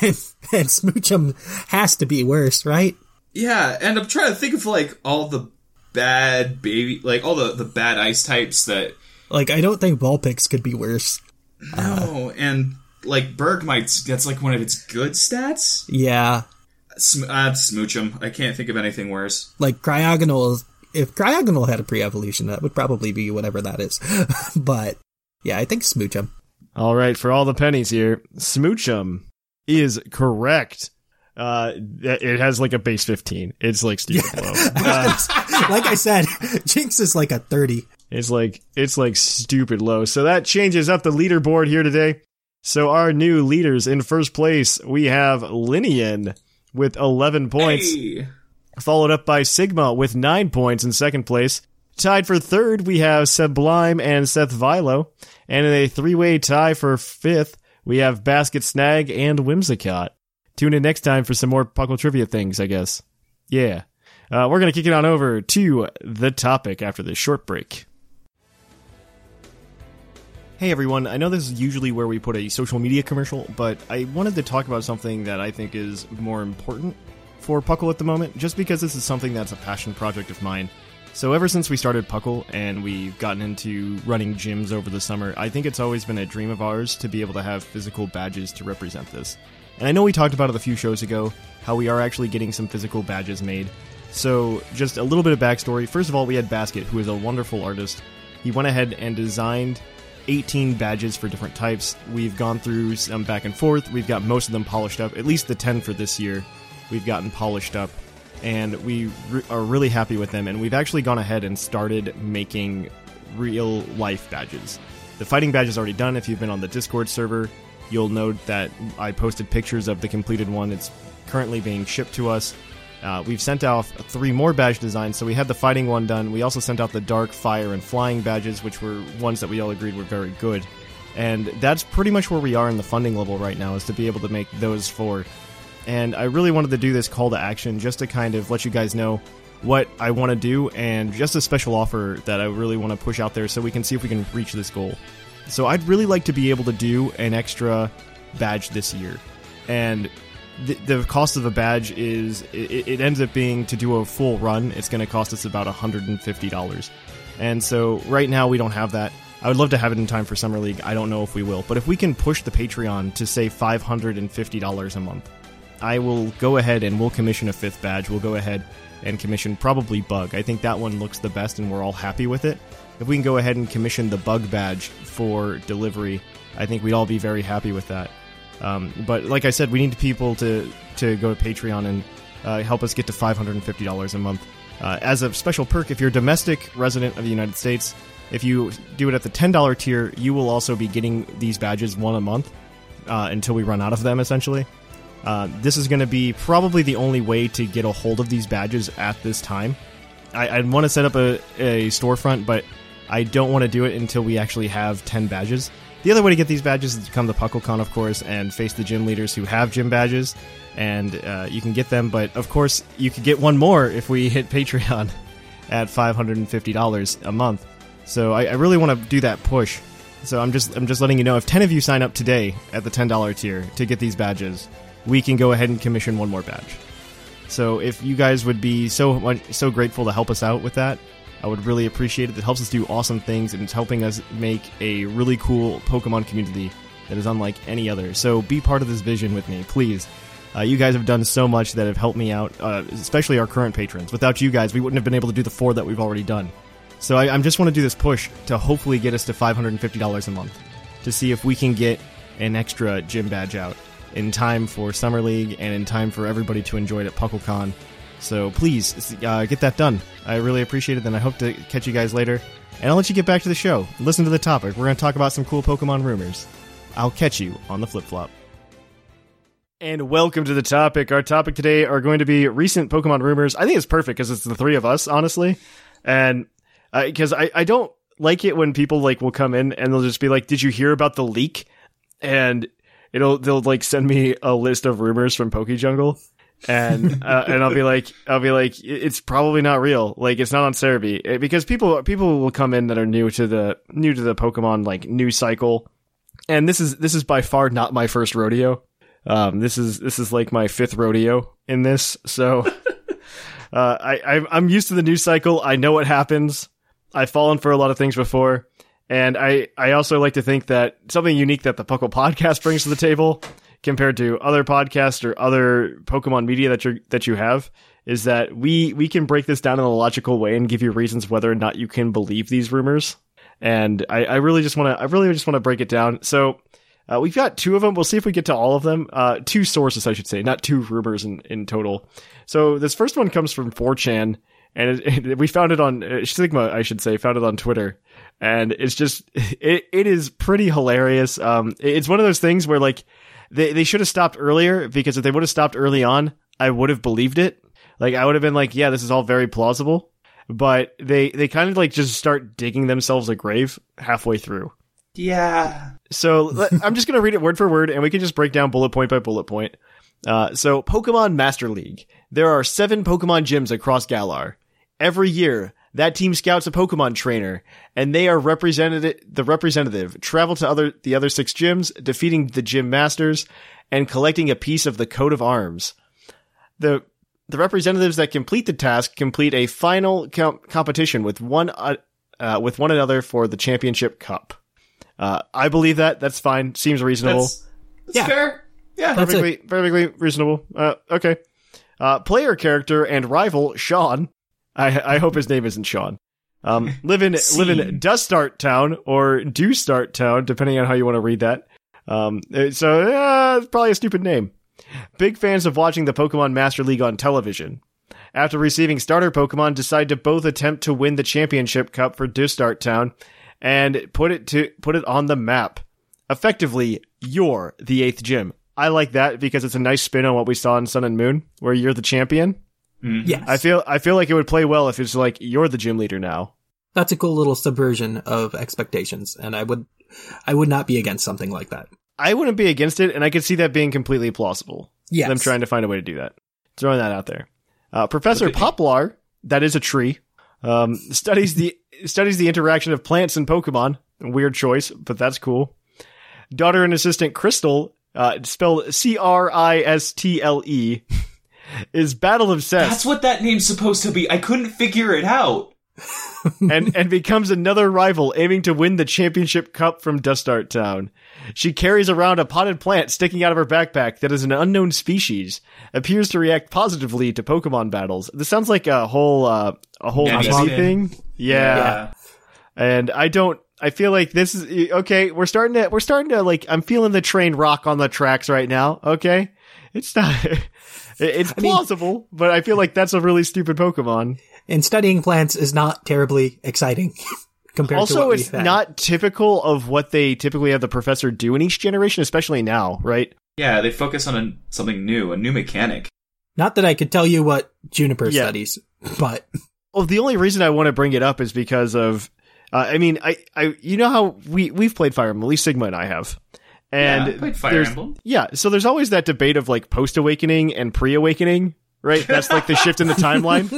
And, and Smoochum has to be worse, right? Yeah, and I'm trying to think of like all the bad baby, like all the the bad ice types that Like, I don't think Vulpix could be worse. no, and like Bergmite's that's like one of its good stats. Yeah. Sm- uh, Smoochum. I can't think of anything worse. Like, Cryogonal, if Cryogonal had a pre evolution, that would probably be whatever that is. but, yeah, I think Smoochum. All right, for all the pennies here, Smoochum is correct. Uh, it has like a base 15. It's like stupid low. Uh, like I said, Jynx is like a 30. It's like it's like stupid low. So that changes up the leaderboard here today. So our new leaders in first place, we have Linian with 11 points, Hey. followed up by Sigma with 9 points in second place. Tied for third, we have Sublime and Seth Vilo, and in a three-way tie for fifth, we have Basket Snag and Whimsicott. Tune in next time for some more Puckle trivia things, I guess. Yeah. Uh, we're going to kick it on over to the topic after this short break. Hey everyone, I know this is usually where we put a social media commercial, but I wanted to talk about something that I think is more important for Puckle at the moment, just because this is something that's a passion project of mine. So ever since we started Puckle and we've gotten into running gyms over the summer, I think it's always been a dream of ours to be able to have physical badges to represent this. And I know we talked about it a few shows ago, how we are actually getting some physical badges made. So, just a little bit of backstory. First of all, we had Basket, who is a wonderful artist. He went ahead and designed 18 badges for different types. We've gone through some back and forth. We've got most of them polished up, at least the 10 for this year. We've gotten polished up, and we re- are really happy with them. And we've actually gone ahead and started making real life badges. The fighting badge is already done. If you've been on the Discord server, you'll note that I posted pictures of the completed one. It's currently being shipped to us. Uh, we've sent out three more badge designs. So we had the fighting one done. We also sent out the dark, fire, and flying badges, which were ones that we all agreed were very good. And that's pretty much where we are in the funding level right now, is to be able to make those four. And I really wanted to do this call to action just to kind of let you guys know what I want to do and just a special offer that I really want to push out there so we can see if we can reach this goal. So I'd really like to be able to do an extra badge this year. And the, the cost of a badge is it, it ends up being to do a full run it's going to cost us about $150 and so right now we don't have that. I would love to have it in time for summer league. I don't know if we will. But if we can push the patreon to say $550 a month i will go ahead and we'll commission a fifth badge. We'll go ahead and commission probably bug. I think that one looks the best and we're all happy with it. If we can go ahead and commission the bug badge for delivery i think we'd all be very happy with that um, but like I said, we need people to to go to Patreon and uh, help us get to five hundred and fifty dollars a month. Uh, as a special perk, if you're a domestic resident of the United States, if you do it at the ten dollar tier, you will also be getting these badges one a month uh, until we run out of them. Essentially, uh, this is going to be probably the only way to get a hold of these badges at this time. I, I want to set up a, a storefront, but I don't want to do it until we actually have 10 badges. The other way to get these badges is to come to PuckleCon, of course, and face the gym leaders who have gym badges, and uh, you can get them. But of course, you could get one more if we hit Patreon at $550 a month. So I, I really want to do that push. So I'm just I'm just letting you know if 10 of you sign up today at the $10 tier to get these badges, we can go ahead and commission one more badge. So if you guys would be so much so grateful to help us out with that, I would really appreciate it. It helps us do awesome things and it's helping us make a really cool Pokemon community that is unlike any other. So be part of this vision with me, please. Uh, you guys have done so much that have helped me out, uh, especially our current patrons. Without you guys, we wouldn't have been able to do the four that we've already done. So I, I just want to do this push to hopefully get us to $550 a month to see if we can get an extra gym badge out in time for Summer League and in time for everybody to enjoy it at PuckleCon. So please uh, get that done. I really appreciate it, and I hope to catch you guys later. And I'll let you get back to the show. Listen to the topic. We're going to talk about some cool Pokemon rumors. I'll catch you on the flip flop. And welcome to the topic. Our topic today are going to be recent Pokemon rumors. I think it's perfect because it's the three of us, honestly. And because I, I don't like it when people like will come in and they'll just be like, "Did you hear about the leak?" And it'll they'll like send me a list of rumors from Poke Jungle, and uh, and I'll be like I'll be like it's probably not real. Like it's not on Serebii because people people will come in that are new to the new to the Pokemon like news cycle, and this is this is by far not my first rodeo. Um, this is this is like my fifth rodeo in this, so. Uh, I, I'm- I'm used to the news cycle. I know what happens. I've fallen for a lot of things before. And I, I also like to think that something unique that the Puckle podcast brings to the table compared to other podcasts or other Pokemon media that you that you have is that we we can break this down in a logical way and give you reasons whether or not you can believe these rumors. And I, I really just want to I really just want to break it down. So uh, we've got two of them. We'll see if we get to all of them. Uh, two sources, I should say, not two rumors in, in total. So this first one comes from 4chan, and it, it- we found it on uh, Sigma, I should say, found it on Twitter, and it's just it it is pretty hilarious. Um, it- it's one of those things where like they they should have stopped earlier because if they would have stopped early on, I would have believed it. Like I would have been like, yeah, this is all very plausible. But they they kind of like just start digging themselves a grave halfway through. Yeah. So I'm just going to read it word for word, and we can just break down bullet point by bullet point. Uh, so Pokemon Master League. There are seven Pokemon gyms across Galar. Every year, that team scouts a Pokemon trainer, and they are represented. The representative travel to other the other six gyms, defeating the gym masters and collecting a piece of the coat of arms. The the representatives that complete the task complete a final com- competition with one uh, uh, with one another for the championship cup. Uh, I believe that. That's fine. Seems reasonable. That's, that's Yeah. fair. Yeah. That's perfectly, perfectly reasonable. Uh, okay. Uh, player character and rival Sean. I I hope his name isn't Sean. Um, live in live in Dustart Town or Do Start Town, depending on how you want to read that. Um, uh, so uh, it's probably a stupid name. Big fans of watching the Pokemon Master League on television. After receiving starter Pokemon, decide to both attempt to win the championship cup for Dustart Town and put it to put it on the map. Effectively, you're the eighth gym. I like that because it's a nice spin on what we saw in Sun and Moon, where you're the champion. Yes. I feel I feel like it would play well if it's like you're the gym leader now. That's a cool little subversion of expectations, and I would, I would not be against something like that. I wouldn't be against it, and I could see that being completely plausible. Yes. them trying to find a way to do that. Throwing that out there. Uh, Professor Okay. Poplar, that is a tree, um, studies the studies the interaction of plants and Pokemon. Weird choice, but that's cool. Daughter and assistant Crystal, uh, spelled C R I S T L E, is battle obsessed. That's what that name's supposed to be. I couldn't figure it out. and and becomes another rival aiming to win the championship cup from Dustart Town. She carries around a potted plant sticking out of her backpack that is an unknown species. Appears to react positively to Pokemon battles. This sounds like a whole uh, a whole Yeah, Eevee yeah. thing. Yeah. and I don't. I feel like this is okay. We're starting to. We're starting to like. I'm feeling the train rock on the tracks right now. Okay, it's not. It's mean- plausible, but I feel like that's a really stupid Pokemon. And studying plants is not terribly exciting compared to also what it's had. not typical of what they typically have the professor do in each generation especially now right Yeah, they focus on a, something new, a new mechanic. Not that I could tell you what Juniper Yeah. studies, but well the only reason i want to bring it up is because of Uh, I mean, I, I, you know how we we've played Fire Emblem, at least Sigma and I have, and Yeah, Fire there's- Emblem. Yeah, so there's always that debate of like post awakening and pre awakening, right? That's like the shift in the timeline.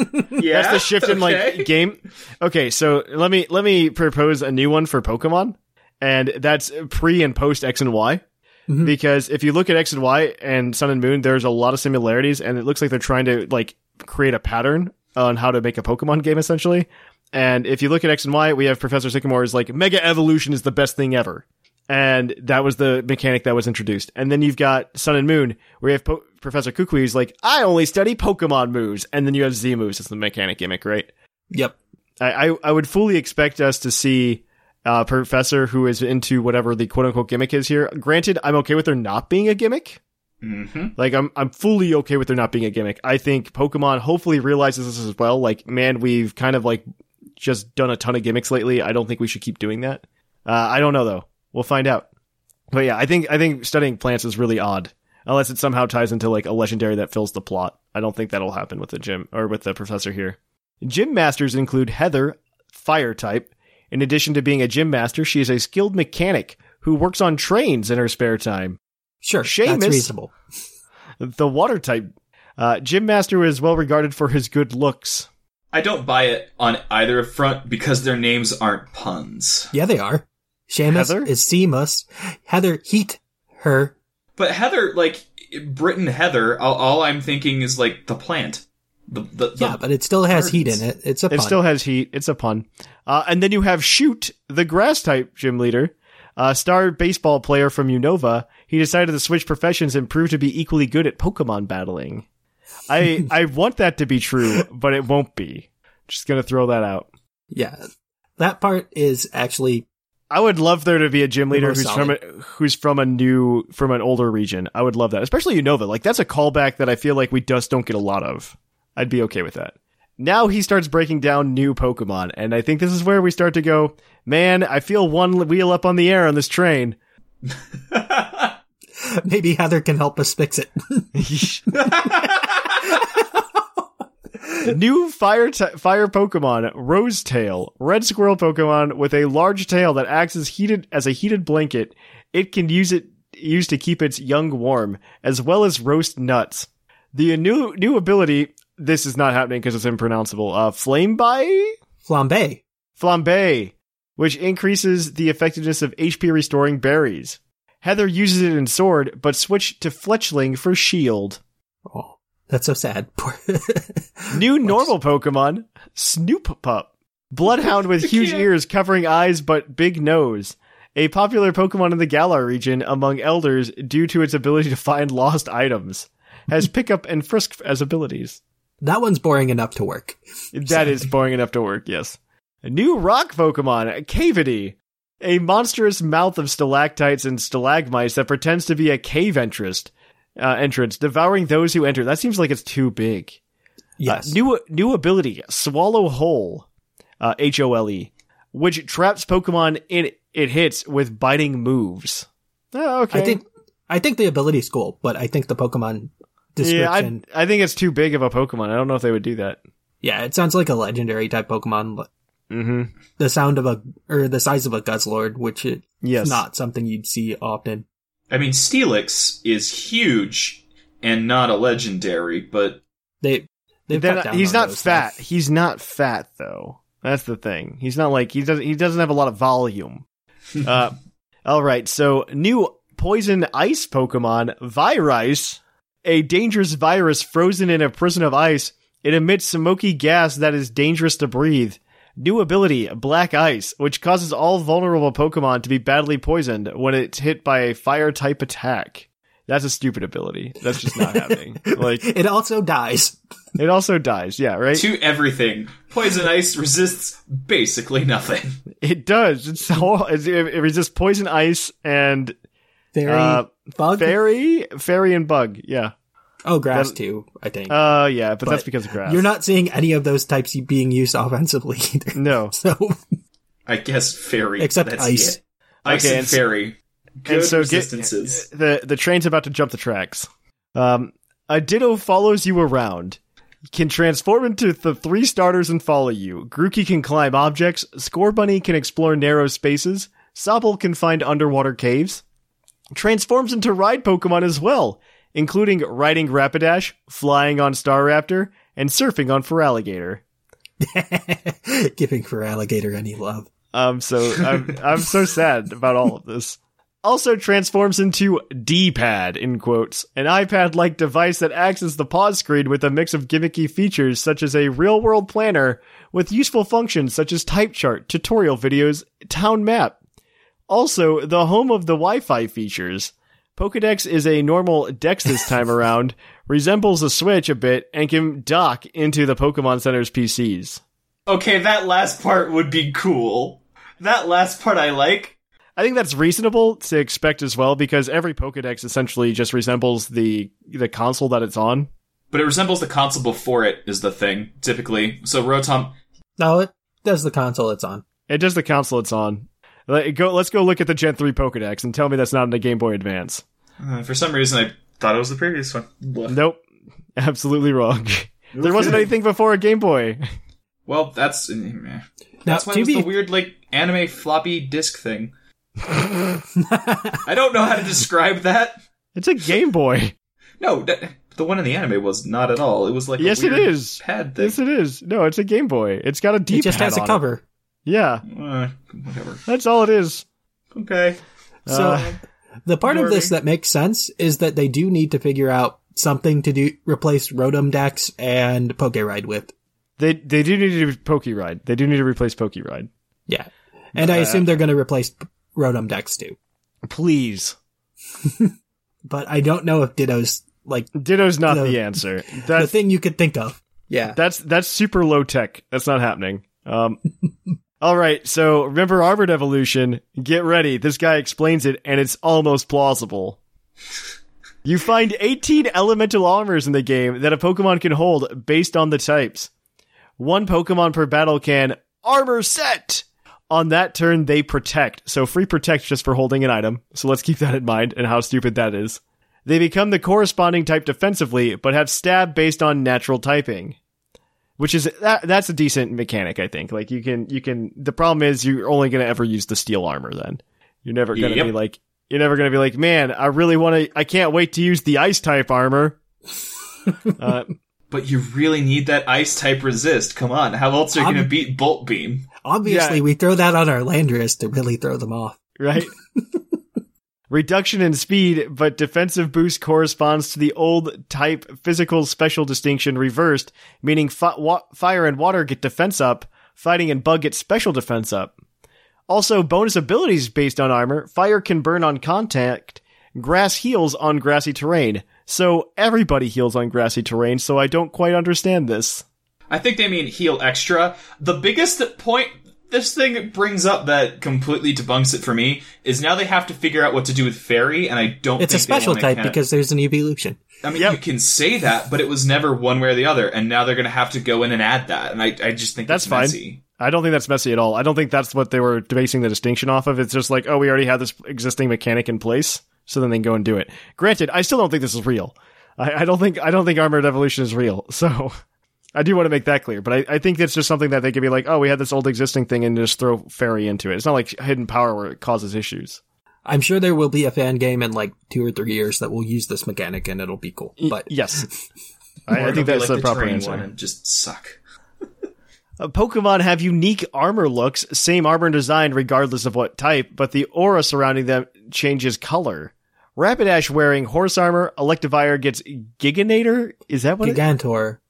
Yeah, That's the shift in like game. Okay, so let me let me propose a new one for Pokemon, and that's pre and post X and Y. Mm-hmm. Because if you look at X and Y and Sun and Moon, there's a lot of similarities, and it looks like they're trying to like create a pattern on how to make a Pokemon game, essentially. And if you look at X and Y, we have Professor Sycamore Sycamore's like Mega Evolution is the best thing ever, and that was the mechanic that was introduced. And then you've got Sun and Moon, where you have po- Professor Kukui who's like, I only study Pokemon moves, and then you have Z moves as the mechanic gimmick, right? Yep. I, I, I would fully expect us to see a professor who is into whatever the quote unquote gimmick is here. Granted, I'm okay with there not being a gimmick. Mm-hmm. Like I'm I'm fully okay with there not being a gimmick. I think Pokemon hopefully realizes this as well. Like, man, we've kind of like just done a ton of gimmicks lately. I don't think we should keep doing that. Uh, I don't know though. We'll find out. But yeah, I think I think studying plants is really odd. Unless it somehow ties into like a legendary that fills the plot. I don't think that'll happen with the gym or with the professor here. Gym masters include Heather, fire type. In addition to being a gym master, she is a skilled mechanic who works on trains in her spare time. Sure. Seamus. That's reasonable. The water type. Uh, gym master is well regarded for his good looks. I don't buy it on either front because their names aren't puns. Yeah, they are. Seamus Heather? is Seamus. Heather Heat her. But Heather, like Britain Heather, all, all I'm thinking is like the plant. The, the, the Yeah, but it still has heat in it. It's a It pun. still has heat. It's a pun. Uh, and then you have Shoot, the grass type gym leader, a star baseball player from Unova. He decided to switch professions and prove to be equally good at Pokemon battling. I I want that to be true, but it won't be. Just gonna throw that out. yeah. That part is actually I would love there to be a gym leader More who's from a, who's from a new from an older region. I would love that, especially Unova. Like that's a callback that I feel like we just don't get a lot of. I'd be okay with that. Now he starts breaking down new Pokemon, and I think this is where we start to go. Man, I feel one wheel up on the air on this train. maybe Heather can help us fix it. New fire t- fire Pokemon, Rose Tail, red squirrel Pokemon with a large tail that acts as heated as a heated blanket. It can use it used to keep its young warm, as well as roast nuts. The new new ability. This is not happening because it's impronounceable. Uh, Flame by Flambe. Flambe, which increases the effectiveness of HP restoring berries. Heather uses it in Sword, but switched to Fletchling for Shield. Oh, that's so sad. Poor- New normal Pokemon, Snoop Pup. Bloodhound with huge ears covering eyes but big nose. A popular Pokemon in the Galar region among elders due to its ability to find lost items. Has pickup and frisk as abilities. that one's boring enough to work. That is boring enough to work, yes. A new rock Pokemon, Cavity. A monstrous mouth of stalactites and stalagmites that pretends to be a cave entrance, uh, entrance, devouring those who enter. That seems like it's too big. Yes. Uh, new new ability, Swallow Hole, uh, H O L E, which traps Pokemon in it hits with biting moves. Oh, okay. I think I think the ability's cool, but I think the Pokemon description. yeah, I. I think it's too big of a Pokemon. I don't know if they would do that. Yeah, it sounds like a legendary type Pokemon. but Mm-hmm. The sound of a or the size of a Guzzlord, which is Yes. not something you'd see often. I mean, Steelix is huge and not a legendary, but They they Then down he's on not those fat. stuff. He's not fat though. That's the thing. He's not like he doesn't. He doesn't have a lot of volume. uh, all right. So new poison ice Pokemon, Virice, a dangerous virus frozen in a prison of ice. It emits smoky gas that is dangerous to breathe. New ability, Black Ice, which causes all vulnerable Pokemon to be badly poisoned when it's hit by a fire type attack. That's a stupid ability. That's just not happening. Like It also dies. it also dies. Yeah, right. to everything. Poison Ice resists basically nothing. It does. It's all, it, it resists poison, ice, and Fairy uh, bug. fairy, fairy, and bug. Yeah. Oh, grass that- too. I think. Uh, yeah, but, that's because of grass. You're not seeing any of those types being used offensively either. No. So I guess fairy. Except that's ice. it. Ice Okay, and, and fairy. Good and so get- the the train's about to jump the tracks. Um, a Ditto follows you around. can transform into the three starters and follow you. Grookey can climb objects. Scorbunny can explore narrow spaces. Sobble can find underwater caves. Transforms into ride Pokemon as well, including riding Rapidash, flying on Staraptor, and surfing on Feraligatr. Giving Feraligatr any love. Um, so I'm I'm so sad about all of this. Also transforms into D-pad in quotes, an iPad-like device that acts as the pause screen with a mix of gimmicky features such as a real-world planner with useful functions such as type chart, tutorial videos, town map. Also, the home of the Wi-Fi features. Pokedex is a normal Dex this time around, resembles a Switch a bit, and can dock into the Pokemon Center's PCs. Okay, that last part would be cool. That last part I like. I think that's reasonable to expect as well because every Pokedex essentially just resembles the the console that it's on. But it resembles the console before it is the thing, typically. So Rotom No, it does the console it's on. It does the console it's on. Let- Go, let's go look at the Gen 3 Pokedex and tell me that's not in the Game Boy Advance. uh, for some reason I thought it was the previous one. Blah. Nope. Absolutely wrong. there wasn't anything before a Game Boy. Well, that's eh, meh. Now, that's why to it was be- the weird like anime floppy disk thing. I don't know how to describe that. It's a Game Boy. No, that, the one in the anime was not at all. It was like yes, a it weird is. pad thing. Yes, it is. No, it's a Game Boy. It's got a D It just has a on cover. Yeah, Uh, whatever. that's all it is. Okay. So Uh, the part of this Normie. that makes sense is that they do need to figure out something to do replace Rotom Dex and Poke Ride with. They they do need to do Poke Ride. They do need to replace Poke Ride. Yeah. And I assume they're going to replace Rotom Dex too. Please. But I don't know if Ditto's like Ditto's not No. the answer. the thing you could think of. Yeah. that's that's super low tech. That's not happening. Um All right, so remember Armored Evolution. Get ready. This guy explains it and it's almost plausible. You find 18 elemental armors in the game that a Pokemon can hold based on the types. One Pokemon per battle can armor set. On that turn, they protect. So free protect just for holding an item. So let's keep that in mind and how stupid that is. They become the corresponding type defensively, but have stab based on natural typing. Which is that that's a decent mechanic, I think. Like you can you can the problem is you're only gonna ever use the steel armor then. You're never gonna Yep. be like you're never gonna be like, man, I really wanna I can't wait to use the ice type armor. uh, But you really need that ice type resist. Come on, how else are you I'm- going to beat Bolt Beam? Obviously, Yeah. we throw that on our Landorus to really throw them off. right? Reduction in speed, but defensive boost corresponds to the old type physical special distinction reversed, meaning fi- wa- fire and water get defense up, fighting and bug get special defense up. Also, bonus abilities based on armor. Fire can burn on contact. Grass heals on grassy terrain. So everybody heals on grassy terrain, so I don't quite understand this. I think they mean heal extra. The biggest point this thing brings up that completely debunks it for me is now they have to figure out what to do with Fairy, and I don't It's a think they special wanna type kinda- because there's an evolution. I mean, Yep. you can say that, but it was never one way or the other, and now they're going to have to go in and add that, and I, I just think That's it's fine. messy. I don't think that's messy at all. I don't think that's what they were basing the distinction off of. It's just like, oh, we already have this existing mechanic in place, so then they can go and do it. Granted, I still don't think this is real. I, I don't think I don't think armored evolution is real. So I do want to make that clear. But I, I think it's just something that they could be like, oh, we had this old existing thing and just throw fairy into it. It's not like hidden power where it causes issues. I'm sure there will be a fan game in like two or three years that will use this mechanic and it'll be cool. But Yes, I, I think that's like the proper terrain answer. one and just suck. Uh, Pokemon have unique armor looks, same armor design regardless of what type, but the aura surrounding them changes color. Rapidash wearing horse armor, Electivire gets Giganator? Is that what it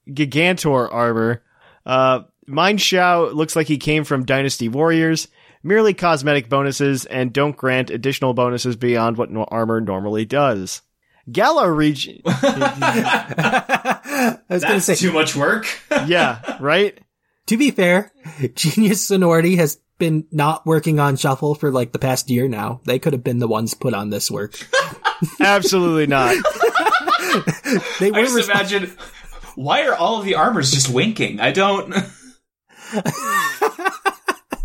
Gigantor, Gigantor armor. Uh, Mienshao looks like he came from Dynasty Warriors. Merely cosmetic bonuses and don't grant additional bonuses beyond what no- armor normally does. Galar region. I was going to That's say, too much work. yeah, right? to be fair, Genius Sonority has been not working on Shuffle for like the past year now. They could have been the ones put on this work. Absolutely not. They were I just resp- imagine, why are all of the armors just winking? I don't.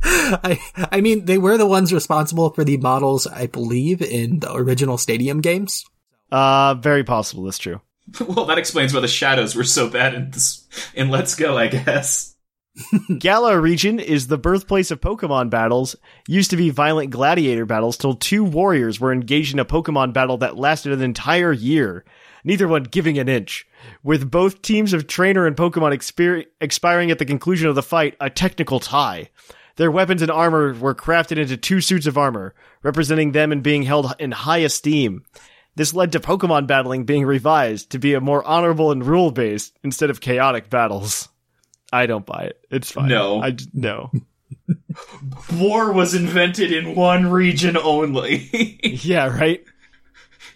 I, I mean, they were the ones responsible for the models, I believe, in the original Stadium games. Uh, very possible. That's true. well, that explains why the shadows were so bad in this, in Let's Go, I guess. Galar region is the birthplace of Pokemon battles. Used to be violent gladiator battles till two warriors were engaged in a Pokemon battle that lasted an entire year, neither one giving an inch. With both teams of trainer and Pokemon exper- expiring at the conclusion of the fight, a technical tie. Their weapons and armor were crafted into two suits of armor, representing them and being held in high esteem. This led to Pokemon battling being revised to be a more honorable and rule based instead of chaotic battles. I don't buy it. It's fine. No. I no. War was invented in one region only. yeah, right.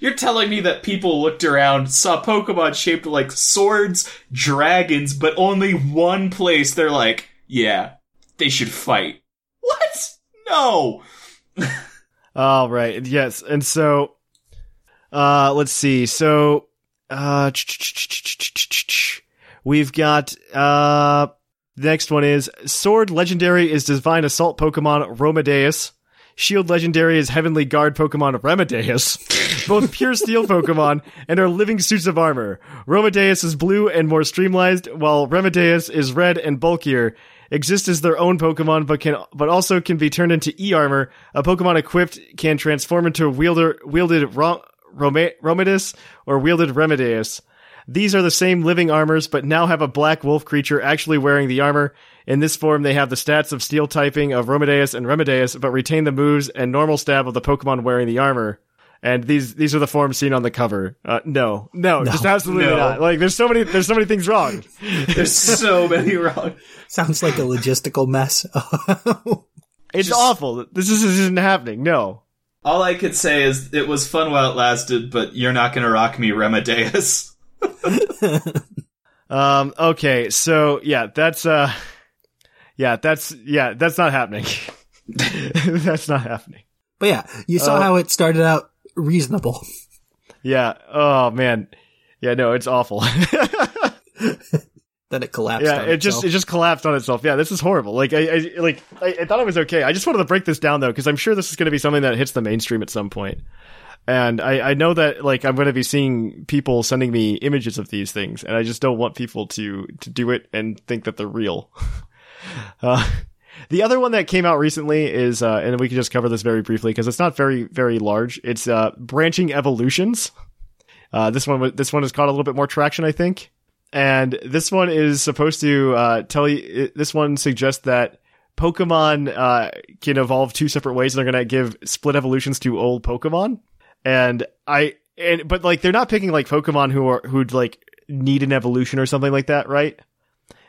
You're telling me that people looked around, saw Pokemon shaped like swords, dragons, but only one place they're like, yeah, they should fight. What? No! All right. Yes. And so, uh, let's see. So, uh, we've got, uh, the next one is Sword Legendary is Divine Assault Pokemon Romadeus. Shield Legendary is Heavenly Guard Pokemon Remedius. Both pure steel Pokemon and are living suits of armor. Romadeus is blue and more streamlined, while Remedius is red and bulkier. Exist as their own Pokemon, but can but also can be turned into E armor. A Pokemon equipped can transform into a wielder wielded Rom- or wielded Remedius. These are the same living armors, but now have a black wolf creature actually wearing the armor. In this form, they have the stats of steel typing of Romadeus and Remedius, but retain the moves and normal stab of the Pokemon wearing the armor. And these these are the forms seen on the cover. Uh, no, no, No. just absolutely No. not. Like there's so many there's so many things wrong. There's so many wrong. Sounds like a logistical mess. It's Just- awful. This is- this isn't happening. No. All I could say is it was fun while it lasted, but you're not gonna rock me, Remedius. Um. Okay. So yeah, that's uh, yeah, that's yeah, that's not happening. that's not happening. but yeah, you saw Uh, how it started out reasonable. Yeah. Oh man. Yeah. No, it's awful. Then it collapsed. yeah. on It just it just collapsed on itself. Yeah. This is horrible. Like I, I like I, I thought it was okay. I just wanted to break this down though because I'm sure this is going to be something that hits the mainstream at some point. And I, I know that like I'm going to be seeing people sending me images of these things, and I just don't want people to to do it and think that they're real. uh, the other one that came out recently is, uh, and we can just cover this very briefly because it's not very very large. It's uh, branching evolutions. Uh, this one this one has caught a little bit more traction, I think. And this one is supposed to uh, tell you. This one suggests that Pokemon uh, can evolve two separate ways, and they're going to give split evolutions to old Pokemon. And I and but like they're not picking like Pokemon who are who'd like need an evolution or something like that, right?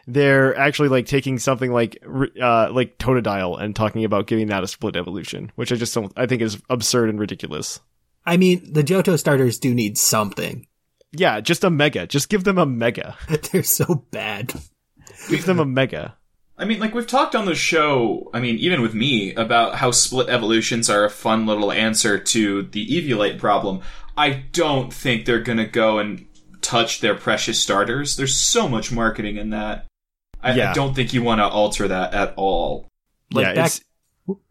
They're actually like taking something like r- uh like Totodile and talking about giving that a split evolution, which I just don't I think is absurd and ridiculous. I mean, the Johto starters do need something. Yeah, just a mega. Just give them a mega. They're so bad. Give them a mega. I mean, like we've talked on the show, I mean, even with me, about how split evolutions are a fun little answer to the Eviolite problem. I don't think they're gonna go and touch their precious starters. There's so much marketing in that. I, I don't think you want to alter that at all. Like yeah, back,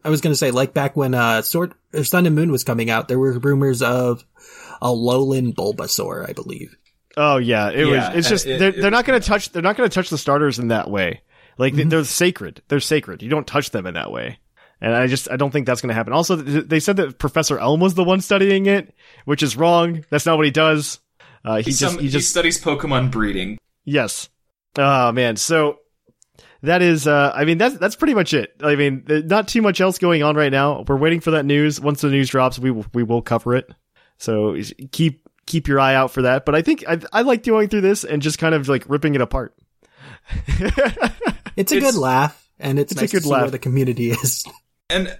I was going to say, like back when uh, Sword Sun and Moon was coming out, there were rumors of a Lowland Bulbasaur, I believe. Oh yeah, it Yeah, was. It's just it- they're it- they're not going to touch. They're not going to touch the starters in that way. Like they- they're sacred. They're sacred. You don't touch them in that way. And I just I don't think that's going to happen. Also, they said that Professor Elm was the one studying it, which is wrong. That's not what he does. Uh, he He, just some, he he just studies Pokemon breeding. yes. Oh man, so that is. uh I mean that's that's pretty much it. I mean, not too much else going on right now. We're waiting for that news. Once the news drops, we will, we will cover it. So keep keep your eye out for that. But I think I I like going through this and just kind of like ripping it apart. It's a It's- good laugh, and it's, It's a good to see laugh. where the community is. And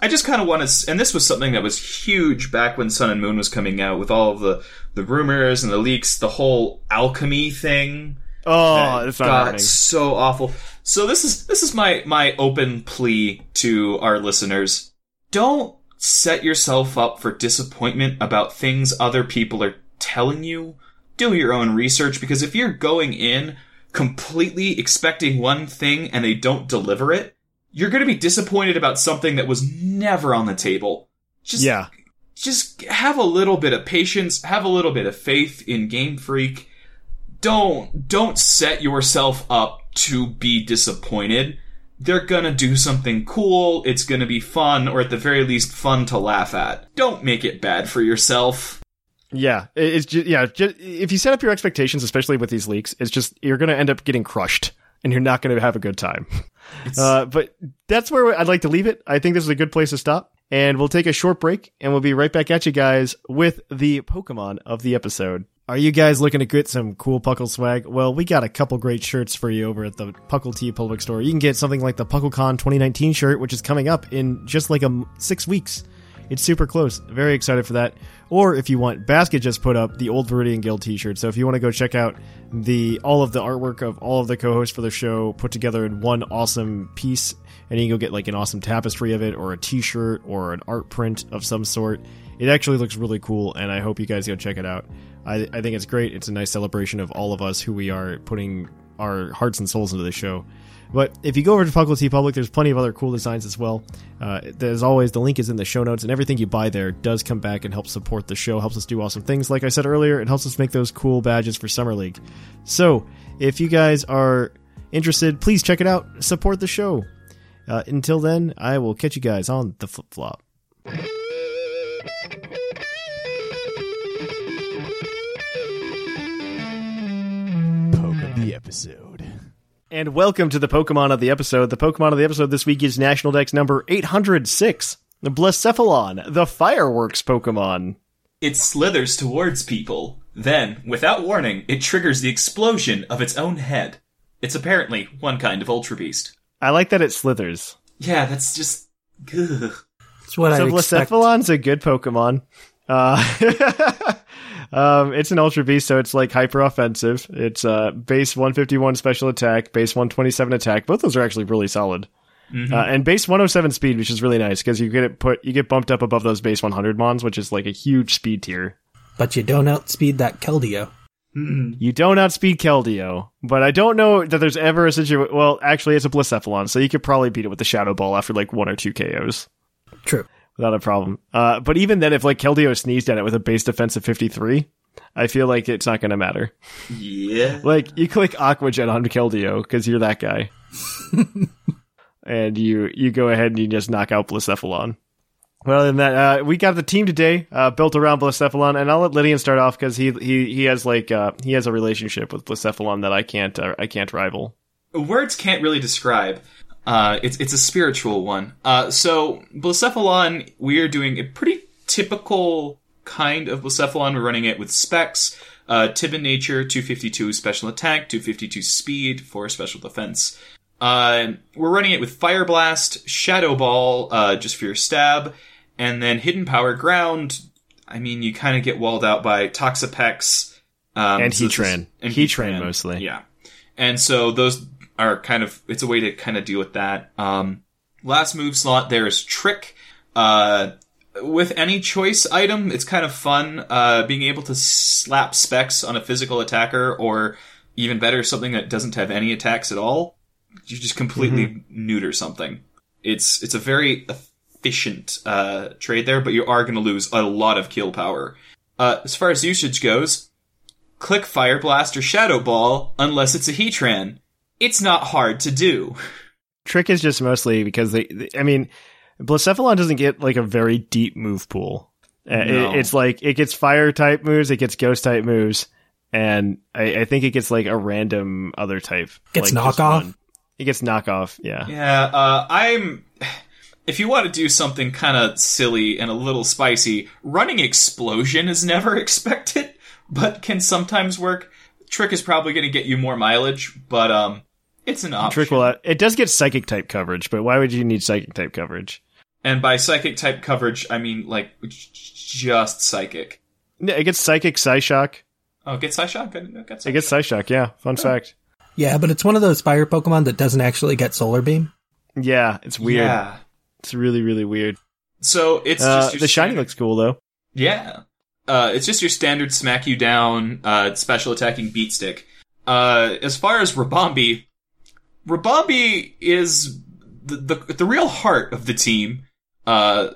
I just kind of want to, and this was something that was huge back when Sun and Moon was coming out with all of the, the rumors and the leaks, the whole alchemy thing. Oh, it's not happening. so awful. So this is this is my my open plea to our listeners. Don't set yourself up for disappointment about things other people are telling you. Do your own research because if you're going in completely expecting one thing and they don't deliver it, you're going to be disappointed about something that was never on the table. Just Yeah. just have a little bit of patience, have a little bit of faith in Game Freak. Don't don't set yourself up to be disappointed. They're gonna do something cool, it's gonna be fun, or at the very least fun to laugh at. Don't make it bad for yourself. Yeah, it's just yeah. Just, if you set up your expectations, especially with these leaks, it's just you're going to end up getting crushed, and you're not going to have a good time. Uh, but that's where I'd like to leave it. I think this is a good place to stop, and we'll take a short break, and we'll be right back at you guys with the Pokemon of the episode. Are you guys looking to get some cool Puckle swag? Well, we got a couple great shirts for you over at the Puckle TeePublic Store. You can get something like the PuckleCon 2019 shirt, which is coming up in just like a six weeks. It's super close. Very excited for that. Or if you want, Basket just put up the Old Viridian Guild t-shirt. So if you want to go check out the all of the artwork of all of the co-hosts for the show put together in one awesome piece, and you can go get like an awesome tapestry of it, or a t-shirt, or an art print of some sort. It actually looks really cool, and I hope you guys go check it out. I, I think it's great. It's a nice celebration of all of us who we are putting our hearts and souls into the show. But if you go over to TeePublic, there's plenty of other cool designs as well. Uh, as always, the link is in the show notes, and everything you buy there does come back and help support the show, helps us do awesome things. Like I said earlier, it helps us make those cool badges for Summer League. So if you guys are interested, please check it out. Support the show. Uh, until then, I will catch you guys on the flip flop. The episode. And welcome to the Pokemon of the episode. The Pokemon of the episode this week is National Dex number 806, the Blacephalon, the fireworks Pokemon. It slithers towards people. Then, without warning, it triggers the explosion of its own head. It's apparently one kind of Ultra Beast. I like that it slithers. Yeah, that's just. Ugh. It's what so I expect. Blacephalon's a good Pokemon. Uh, um, it's an Ultra Beast, so it's like hyper offensive. It's uh, base 151 special attack, base 127 attack. Both those are actually really solid. Uh, and base 107 speed, which is really nice because you get it put you get bumped up above those base 100 mons, which is like a huge speed tier. But you don't outspeed that Keldeo. You don't outspeed Keldeo, but I don't know that there's ever a situation. Well, actually, it's a Blacephalon, so you could probably beat it with the Shadow Ball after like one or two KOs True. Without a problem. Uh, but even then, if like Keldeo sneezed at it with a base defense of 53, I feel like it's not going to matter. Yeah. Like you click Aqua Jet on Keldeo because you're that guy, and you you go ahead and you just knock out Blacephalon. Well, other than that, uh, we got the team today uh, built around Blacephalon, and I'll let Lydian start off because he he he has like uh, he has a relationship with Blacephalon that I can't uh, I can't rival. words can't really describe. Uh, it's it's a spiritual one. Uh, so Blacephalon, we are doing a pretty typical kind of Blacephalon. We're running it with specs. Uh, Timid Nature, 252 special attack, 252 speed for special defense. Uh, we're running it with Fire Blast, Shadow Ball, uh, just for your stab, and then Hidden Power Ground. I mean, you kind of get walled out by Toxapex. Um, And so Heatran. and Heatran mostly. Yeah. And so those are kind of, it's a way to kind of deal with that. Um, last move slot, there's Trick. Uh, with any choice item, it's kind of fun, uh, being able to slap specs on a physical attacker, or even better, something that doesn't have any attacks at all. You just completely neuter something. It's, it's a very efficient, uh, trade there, but you are going to lose a lot of kill power. Uh, as far as usage goes, click Fire Blast or Shadow Ball unless it's a Heatran. It's not hard to do. Trick is just mostly because they, they- I mean, Blacephalon doesn't get like a very deep move pool. Uh, it- it's like it gets fire type moves, it gets ghost type moves, and I, I think it gets like a random other type. Gets like, just knockoff? one. It gets knockoff. Yeah. Yeah, uh, I'm. If you want to do something kind of silly and a little spicy, running Explosion is never expected, but can sometimes work. Trick is probably going to get you more mileage, but um, it's an option. Trick will. It does get psychic type coverage, but why would you need psychic type coverage? And by psychic type coverage, I mean like just psychic. No, It gets psychic Psyshock. Oh, get Psyshock? Get, get It gets Psyshock. Yeah. Fun fact. Yeah, but it's one of those fire Pokemon that doesn't actually get Solar Beam. Yeah, it's weird. Yeah. It's really really weird. So it's Uh, just the shiny looks cool though. Yeah. Uh, it's just your standard smack you down, uh, special attacking beat stick. Uh, as far as Ribombee, Ribombee is the, the, the real heart of the team. Uh,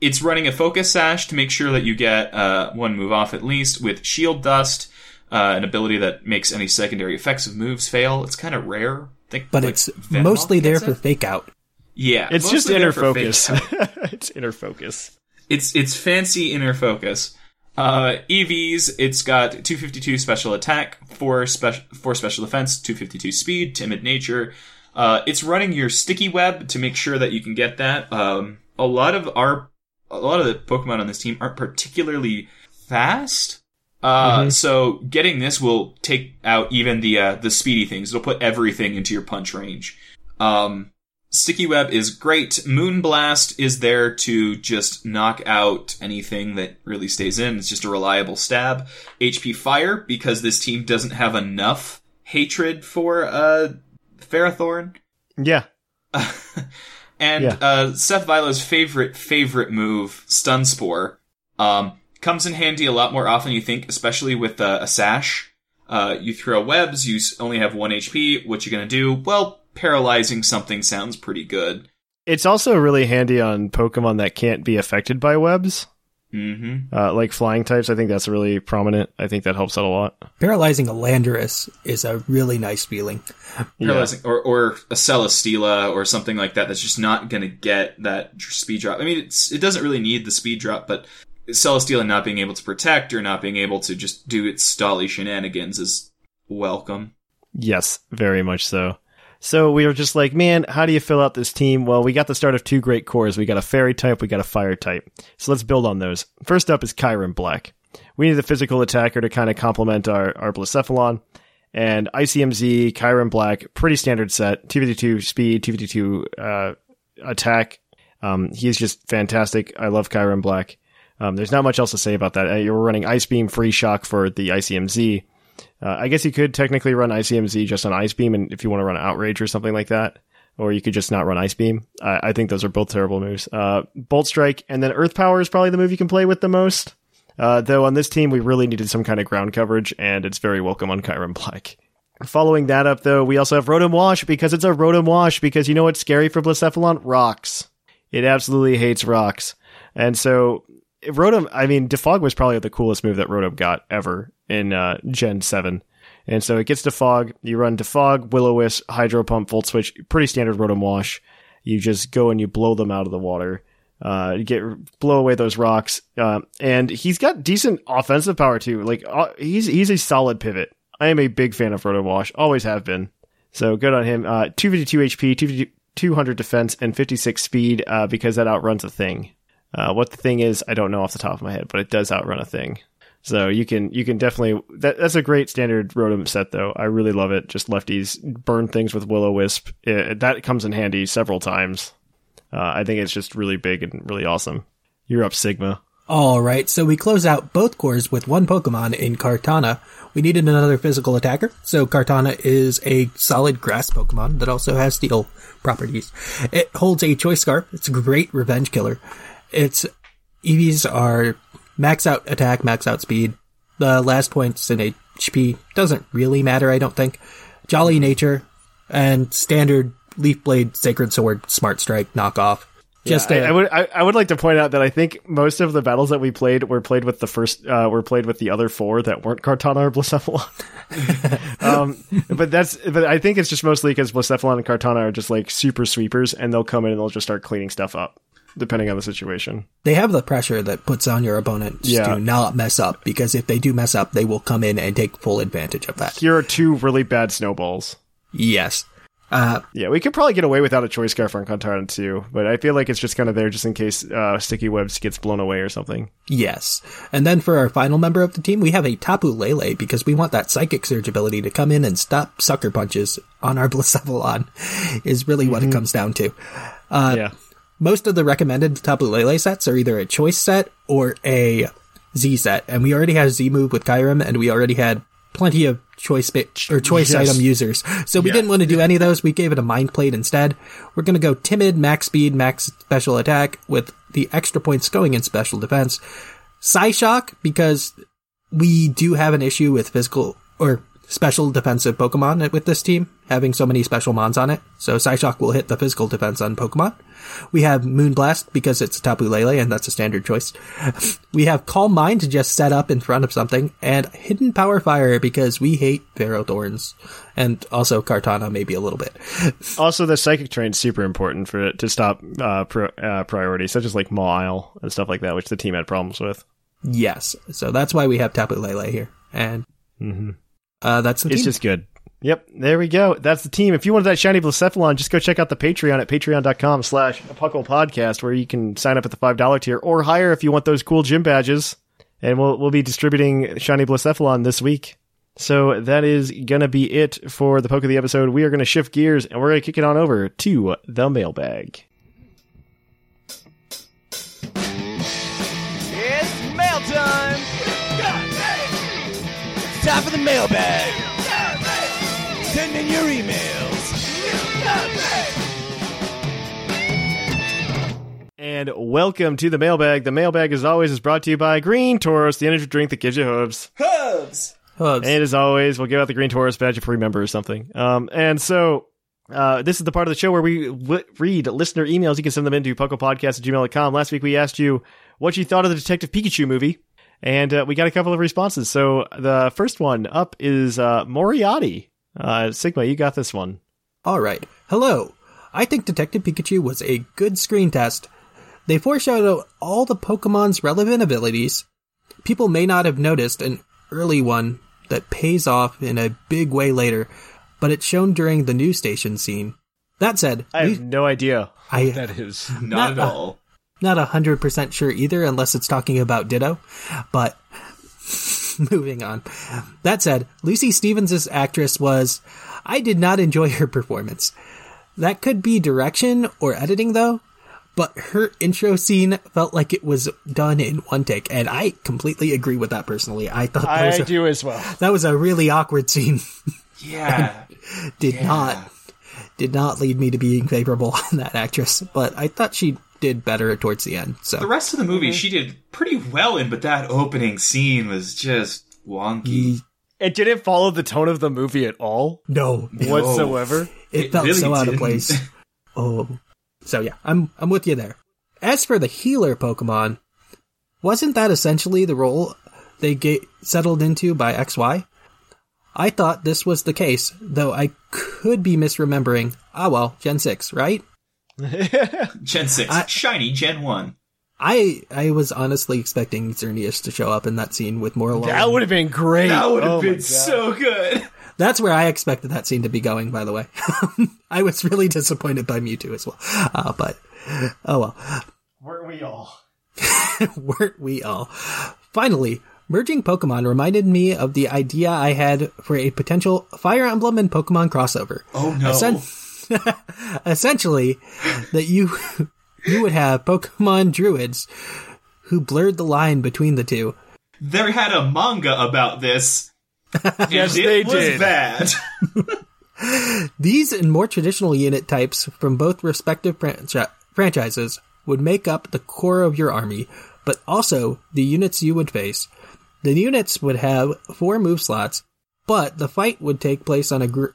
it's running a focus sash to make sure that you get uh, one move off at least with shield dust, uh, an ability that makes any secondary effects of moves fail. It's kind of rare. Think, But like, it's Venomoth mostly there for it. fake out. Yeah, It's just inner focus. it's inner focus. It's it's fancy inner focus. Uh, EVs, it's got 252 special attack, 4 special, 4 special defense, 252 speed, timid nature. Uh, it's running your sticky web to make sure that you can get that. Um, a lot of our, a lot of the Pokemon on this team aren't particularly fast. Uh, so getting this will take out even the, uh, the speedy things. It'll put everything into your punch range. Um, Sticky Web is great. Moonblast is there to just knock out anything that really stays in. It's just a reliable stab. HP Fire, because this team doesn't have enough hatred for, uh, Ferrothorn. Yeah. and, Yeah. uh, Seth Vilo's favorite, favorite move, Stun Spore, um, comes in handy a lot more often than you think, especially with uh, a sash. Uh, you throw webs, you only have one HP. What you gonna do? Well, paralyzing something sounds pretty good. It's also really handy on Pokemon that can't be affected by webs, Mm-hmm. uh, like flying types. I think that's really prominent. I think that helps out a lot. Paralyzing a Landorus is a really nice feeling. Paralyzing, or or a Celesteela or something like that. That's just not gonna get that speed drop. I mean, it's it doesn't really need the speed drop, but Celesteela not being able to protect or not being able to just do its stolly shenanigans is welcome. Yes, very much so. So we were just like, man, how do you fill out this team? Well, we got the start of two great cores. We got a fairy type, we got a fire type. So let's build on those. First up is Kyurem Black. We need a physical attacker to kind of complement our, our Blacephalon. And ICMZ, Kyurem Black, pretty standard set. 252 speed, 252 uh, attack. Um, he's just fantastic. I love Kyurem Black. Um, there's not much else to say about that. Uh, you're running Ice Beam, Freeze Shock for the Icium Z. Uh, I guess you could technically run Icium Z just on Ice Beam, and if you want to run Outrage or something like that, or you could just not run Ice Beam. I, I think those are both terrible moves. Uh, Bolt Strike and then Earth Power is probably the move you can play with the most. Uh, though on this team, we really needed some kind of ground coverage, and it's very welcome on Kyurem Black. Following that up, though, we also have Rotom Wash because it's a Rotom Wash because you know what's scary for Blacephalon? Rocks. It absolutely hates rocks. And so Rotom, I mean, Defog was probably the coolest move that Rotom got ever in uh, Gen 7. And so it gets Defog, you run Defog, Will-O-Wisp, Hydro Pump, Volt Switch, pretty standard Rotom Wash. You just go and you blow them out of the water. Uh, get blow away those rocks, uh, and he's got decent offensive power too. Like uh, he's he's a solid pivot. I am a big fan of Rotom Wash, always have been. So good on him. Uh, 252 HP, 250 200 defense, and 56 speed uh, because that outruns a thing. Uh, what the thing is, I don't know off the top of my head, but it does outrun a thing. So you can you can definitely that, that's a great standard Rotom set though. I really love it. Just lefties burn things with Will-O-Wisp. that comes in handy several times. Uh, I think it's just really big and really awesome. You're up Sigma. Alright, so we close out both cores with one Pokemon in Kartana. We needed another physical attacker, so Kartana is a solid grass Pokemon that also has steel properties. It holds a Choice Scarf. It's a great revenge killer. Its EVs are max out attack, max out speed. The last points in HP doesn't really matter, I don't think. Jolly nature and standard Leaf Blade, Sacred Sword, Smart Strike, knockoff. Just I, a- I would I, I would like to point out that I think most of the battles that we played were played with the first uh, were played with the other four that weren't Kartana or Blacephalon. um, but that's but I think it's just mostly because Blacephalon and Kartana are just like super sweepers, and they'll come in and they'll just start cleaning stuff up depending on the situation. they have the pressure that puts on your opponents Yeah. to not mess up because if they do mess up, they will come in and take full advantage of that. Here are two really bad snowballs. Yes. Uh, Yeah, we could probably get away without a choice scarf on Kartana too, but I feel like it's just kind of there just in case uh, Sticky Webs gets blown away or something. yes. And then for our final member of the team, we have a Tapu Lele because we want that Psychic Surge ability to come in and stop sucker punches on our Blacephalon is really what it comes down to. Uh, yeah. Most of the recommended Tapu Lele sets are either a choice set or a Z set, and we already had Z move with Kyurem, and we already had plenty of choice bit or choice Yes. item users. So we didn't want to do any of those. We gave it a mind plate instead. We're going to go timid, max speed, max special attack with the extra points going in special defense. Psyshock because we do have an issue with physical or special defensive Pokemon with this team. having so many special mons on it. So Psyshock will hit the physical defense on Pokemon. We have Moonblast because it's Tapu Lele and that's a standard choice. We have Calm Mind to just set up in front of something and Hidden Power Fire because we hate Ferrothorns and also Kartana maybe a little bit. Also, the Psychic Terrain is super important for it to stop uh, pro- uh, priorities, such as like Maw and stuff like that, which the team had problems with. Yes. So that's why we have Tapu Lele here. And uh, that's the It's team. just good. Yep, there we go. That's the team. If you want that shiny Blacephalon, just go check out the Patreon at patreon.com slash Puckle Podcast, where you can sign up at the $5 tier or higher if you want those cool gym badges. And we'll, we'll be distributing shiny Blacephalon this week. So that is gonna be it for the poke of the episode. We are gonna shift gears and we're gonna kick it on over to the mailbag. Time for the mailbag! Send in your emails! And welcome to the mailbag. The mailbag, as always, is brought to you by Green Tauros, the energy drink that gives you hooves. Hubs! Hubs. And as always, we'll give out the Green Tauros badge if we remember or something. Um, and so, uh, this is the part of the show where we w- read listener emails. You can send them into PucklePodcast at gmail.com. Last week we asked you what you thought of the Detective Pikachu movie, and uh, we got a couple of responses. So the first one up is uh, Moriarty. Uh, Sigma, you got this one. All right. Hello. I think Detective Pikachu was a good screen test. They foreshadow all the Pokemon's relevant abilities. People may not have noticed an early one that pays off in a big way later, but it's shown during the news station scene. That said, I have we- no idea I- that is. Not at Not- all. Not a hundred percent sure either, unless it's talking about Ditto. But moving on. That said, Lucy Stevens' actress was. I did not enjoy her performance. That could be direction or editing though, but her intro scene felt like it was done in one take, and I completely agree with that personally. I thought that was I a, do as well. that was a really awkward scene. Yeah. did not did not lead me to being favorable on that actress, but I thought she did better towards the end. So the rest of the movie she did pretty well in, but that opening scene was just wonky. It didn't follow the tone of the movie at all No, whatsoever. it, It felt really so out of place. Oh, so yeah, I'm I'm with you there. As for the healer Pokemon, wasn't that essentially the role they get settled into by XY? I thought this was the case, though I could be misremembering. Ah well, Gen six, right? Gen 6. I- Shiny Gen 1. I I was honestly expecting Xerneas to show up in that scene with more. That would have been great. That would have Oh been so good. That's where I expected that scene to be going, by the way. I was really disappointed by Mewtwo as well. Uh, but, oh well. Weren't we all? Weren't we all? Finally, merging Pokemon reminded me of the idea I had for a potential Fire Emblem and Pokemon crossover. Oh no. Essen- essentially, that you, you would have Pokemon druids who blurred the line between the two. They had a manga about this. and Yes, it they was did. bad. These and more traditional unit types from both respective franchi- franchises would make up the core of your army, but also the units you would face. The units would have four move slots, but the fight would take place on a gr-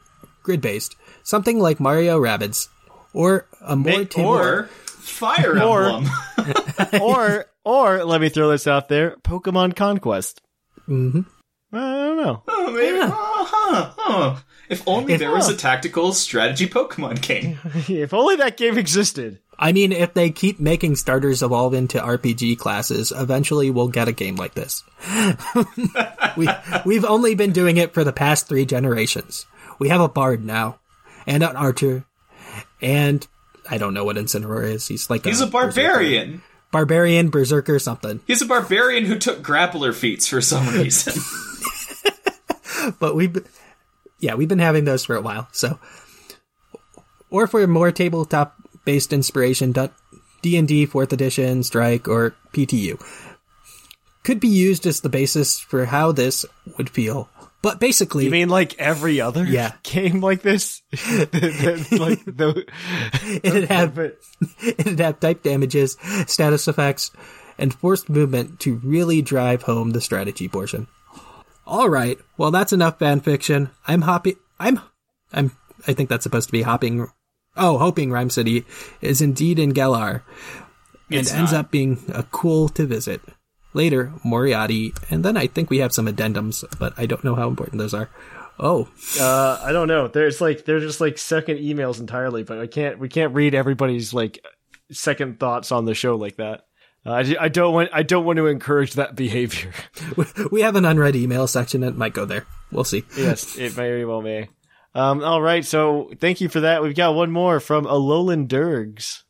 grid based, something like Mario Rabbids, or a more table- or Fire Or- Emblem. or or let me throw this out there: Pokemon Conquest. Mhm. I don't know. Oh, maybe. Yeah. Oh, huh, huh. If only If- there was a tactical strategy Pokemon game. if only that game existed. I mean, if they keep making starters evolve into RPG classes, eventually we'll get a game like this. we, we've only been doing it for the past three generations. We have a bard now, and an archer, and I don't know what Incineroar is. He's like He's a barbarian. barbarian berserker something. He's a barbarian who took grappler feats for some reason. But we've, yeah, we've been having those for a while. So, or for more tabletop based inspiration, D and D Fourth Edition, Strike, or PTU could be used as the basis for how this would feel. But basically, You mean like every other Yeah. game like this? like the it'd have it'd have type damages, status effects, and forced movement to really drive home the strategy portion. All right, well that's enough fan fiction. I'm hopping. I'm I'm I think that's supposed to be hopping. Oh, hoping Ryme City is indeed in Galar, and It's ends not. up being a cool to visit. Later, Moriarty, and then I think we have some addendums, but I don't know how important those are. Oh, Uh, I don't know. There's like they're just like second emails entirely, but I can't. We can't read everybody's like second thoughts on the show like that. Uh, I, I don't want. I don't want to encourage that behavior. we have an unread email section that might go there. We'll see. yes, it very well may. Um, all right, so thank you for that. We've got one more from Alolan Durgs.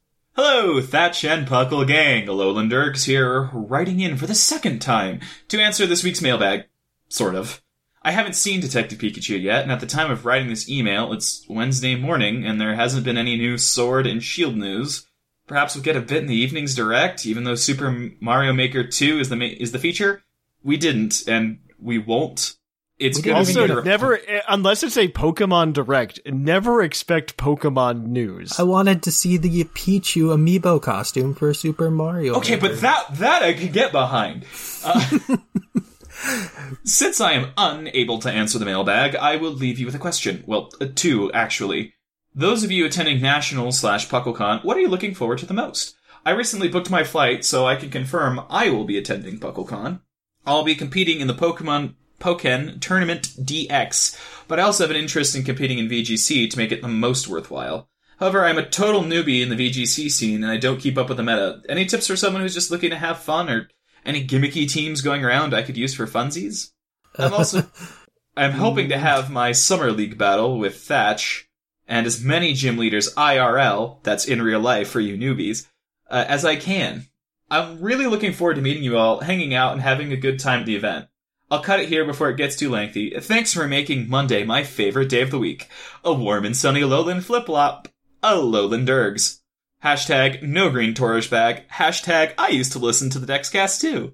Hello, Thatch and Puckle Gang. Alolan Dirks here, writing in for the second time to answer this week's mailbag. Sort of. I haven't seen Detective Pikachu yet, and at the time of writing this email, it's Wednesday morning, and there hasn't been any new Sword and Shield news. Perhaps we'll get a bit in the evening's direct, even though Super Mario Maker 2 is the ma- is the feature. We didn't, and we won't. It's We gonna be Also, get never eh, unless it's a Pokemon Direct, never expect Pokemon news. I wanted to see the Pichu amiibo costume for Super Mario. Okay, Maker. but that that I can get behind. Uh, since I am unable to answer the mailbag, I will leave you with a question. Well, uh, two actually. Those of you attending National slash PuckleCon, what are you looking forward to the most? I recently booked my flight, so I can confirm I will be attending PuckleCon. I'll be competing in the Pokemon Pokken Tournament DX, but I also have an interest in competing in VGC to make it the most worthwhile. However, I'm a total newbie in the VGC scene and I don't keep up with the meta. Any tips for someone who's just looking to have fun or any gimmicky teams going around I could use for funsies? I'm also I'm hoping to have my summer league battle with Thatch and as many gym leaders IRL, that's in real life for you newbies, uh, as I can. I'm really looking forward to meeting you all, hanging out, and having a good time at the event. I'll cut it here before it gets too lengthy. Thanks for making Monday my favorite day of the week. A warm and sunny Lowland flip-flop. A Lowland Dergs. Hashtag no green tourist bag. Hashtag I used to listen to the Dexcast too.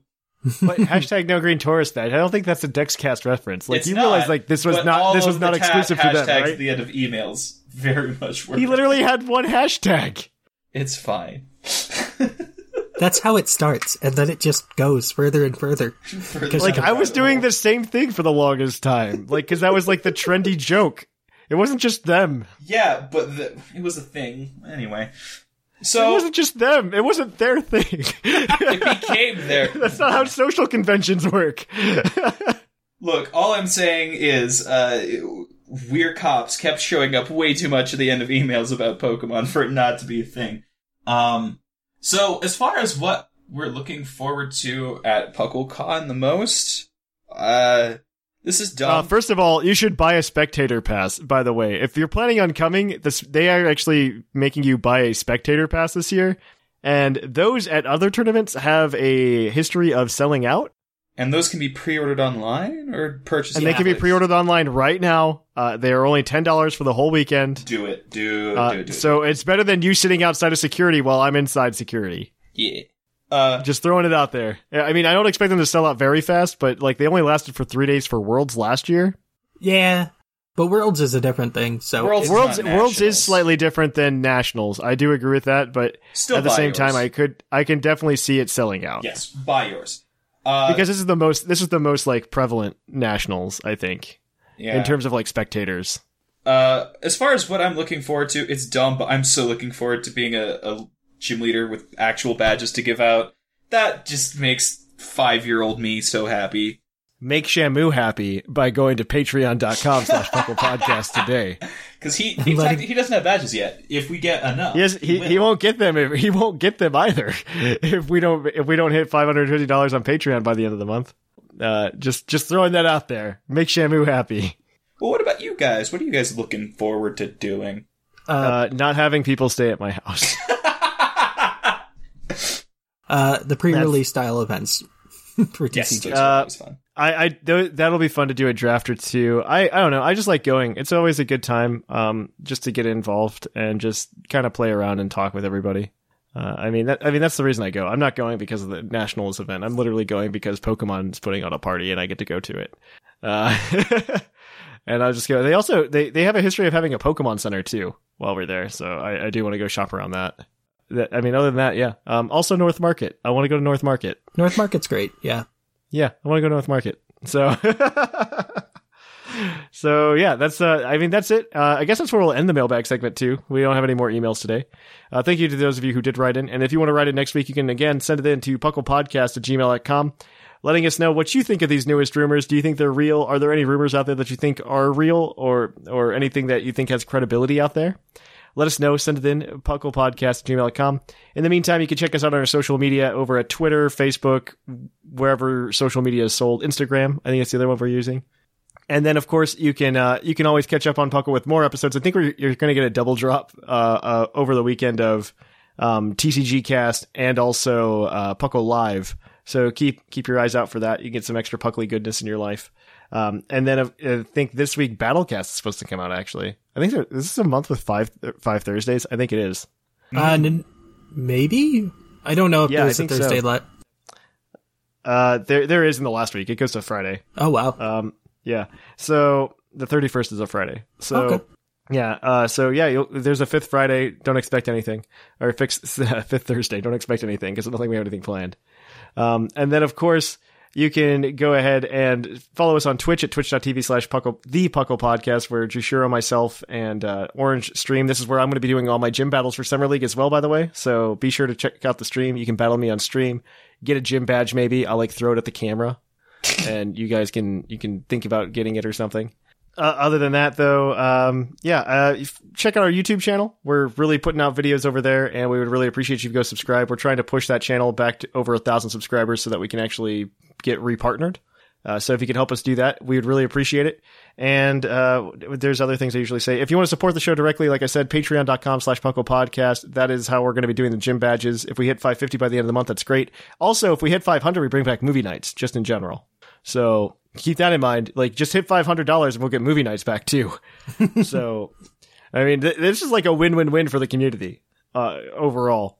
But hashtag no green tourist badge. I don't think that's a Dexcast reference. Like It's you not, realize like this was not this was not exclusive to them, hashtags right? at the end of emails very much work. He literally had one hashtag. It's fine. That's how it starts, and then it just goes further and further. Because Like I was doing the same thing for the longest time. Like cuz that was like the trendy joke. It wasn't just them. Yeah, but the, it was a thing anyway. So it wasn't just them. It wasn't their thing. it became there. That's not how social conventions work. Look, all I'm saying is, uh, weird cops kept showing up way too much at the end of emails about Pokemon for it not to be a thing. Um, so as far as what we're looking forward to at PuckleCon the most, uh, this is Uh, dumb. first of all, you should buy a spectator pass. By the way, if you're planning on coming, this they are actually making you buy a spectator pass this year, and those at other tournaments have a history of selling out, and those can be pre-ordered online or purchased. and they can be pre-ordered online right now. Uh, they are only ten dollars for the whole weekend. Do it. Do, Uh, do, do. so it's better than you sitting outside of security while I'm inside security. yeah. Uh, Just throwing it out there. I mean, I don't expect them to sell out very fast, but like they only lasted for three days for Worlds last year. yeah, but Worlds is a different thing. So Worlds- Worlds Worlds is slightly different than nationals. I do agree with that, but Still at the same yours. time, I could I can definitely see it selling out yes, buy yours. Uh, because this is the most this is the most like prevalent nationals. I think yeah. in terms of like spectators. Uh, as far as what I'm looking forward to, it's dumb, but I'm so looking forward to being a, a gym leader with actual badges to give out. That just makes five year old me so happy. Make Shamu happy by going to patreon.com slash Puckle podcast today. Because he, he, Let he doesn't have badges yet. If we get enough. He, has, he, he will. won't get them if he won't get them either if we don't if we don't hit five hundred fifty dollars on Patreon by the end of the month. Uh, just just throwing that out there. Make Shamu happy. Well, what about you guys? What are you guys looking forward to doing? Uh, not having people stay at my house. uh, the pre-release style events for Yes, TCG. Uh, always fun. I, I th- that'll be fun to do a draft or two. I, I don't know. I just like going. It's always a good time, um, just to get involved and just kind of play around and talk with everybody. Uh, I mean, that, I mean that's the reason I go. I'm not going because of the nationals event. I'm literally going because Pokemon's putting on a party and I get to go to it. Uh, and I'll just go. They also they they have a history of having a Pokemon Center too while we're there, so I, I do want to go shop around that. That I mean, other than that, yeah. Um, also North Market. I want to go to North Market. North Market's great. Yeah. Yeah, I want to go North Market. So, so yeah, that's uh, I mean that's it. Uh, I guess that's where we'll end the mailbag segment too. We don't have any more emails today. Uh, thank you to those of you who did write in, and if you want to write in next week, you can again send it in to pucklepodcast at gmail.com, letting us know what you think of these newest rumors. Do you think they're real? Are there any rumors out there that you think are real, or or anything that you think has credibility out there? Let us know. Send it in, pucklepodcast gmail.com. In the meantime, you can check us out on our social media over at Twitter, Facebook, wherever social media is sold. Instagram, I think that's the other one we're using. And then, of course, you can uh, you can always catch up on Puckle with more episodes. I think we're, you're going to get a double drop uh, uh, over the weekend of um, TCG Cast and also uh, Puckle Live. So keep keep your eyes out for that. You get some extra Puckly goodness in your life. Um, and then uh, I think this week Battlecast is supposed to come out. Actually, I think there, this is a month with five five Thursdays. I think it is. Uh, n- maybe I don't know if Yeah, there's a think so. Thursday left. Uh, there there is in the last week. It goes to Friday. Oh wow. Um, yeah. So the 31st is a Friday. So Okay. yeah. Uh, so yeah, you'll, there's a fifth Friday. Don't expect anything. Or fix, fifth Thursday. Don't expect anything because I don't think we have anything planned. Um, and then of course you can go ahead and follow us on Twitch at twitch.tv slash puckle, the puckle podcast where Jushiro, myself and, uh, Orange stream. This is where I'm going to be doing all my gym battles for Summer League as well, by the way. So be sure to check out the stream. You can battle me on stream, get a gym badge maybe. I'll like throw it at the camera and you guys can you can think about getting it or something. Uh, other than that, though, um, yeah, uh, check out our YouTube channel. We're really putting out videos over there, and we would really appreciate you to go subscribe. We're trying to push that channel back to over a thousand subscribers so that we can actually get repartnered. Uh, so if you could help us do that, we would really appreciate it. And uh, there's other things I usually say. If you want to support the show directly, like I said, patreon.com slash Puckle Podcast. That is how we're going to be doing the gym badges. If we hit 550 by the end of the month, that's great. Also, if we hit 500, we bring back movie nights, just in general. So keep that in mind. Like, just hit $500 and we'll get movie nights back too. so, I mean, th- this is like a win-win-win for the community uh, overall.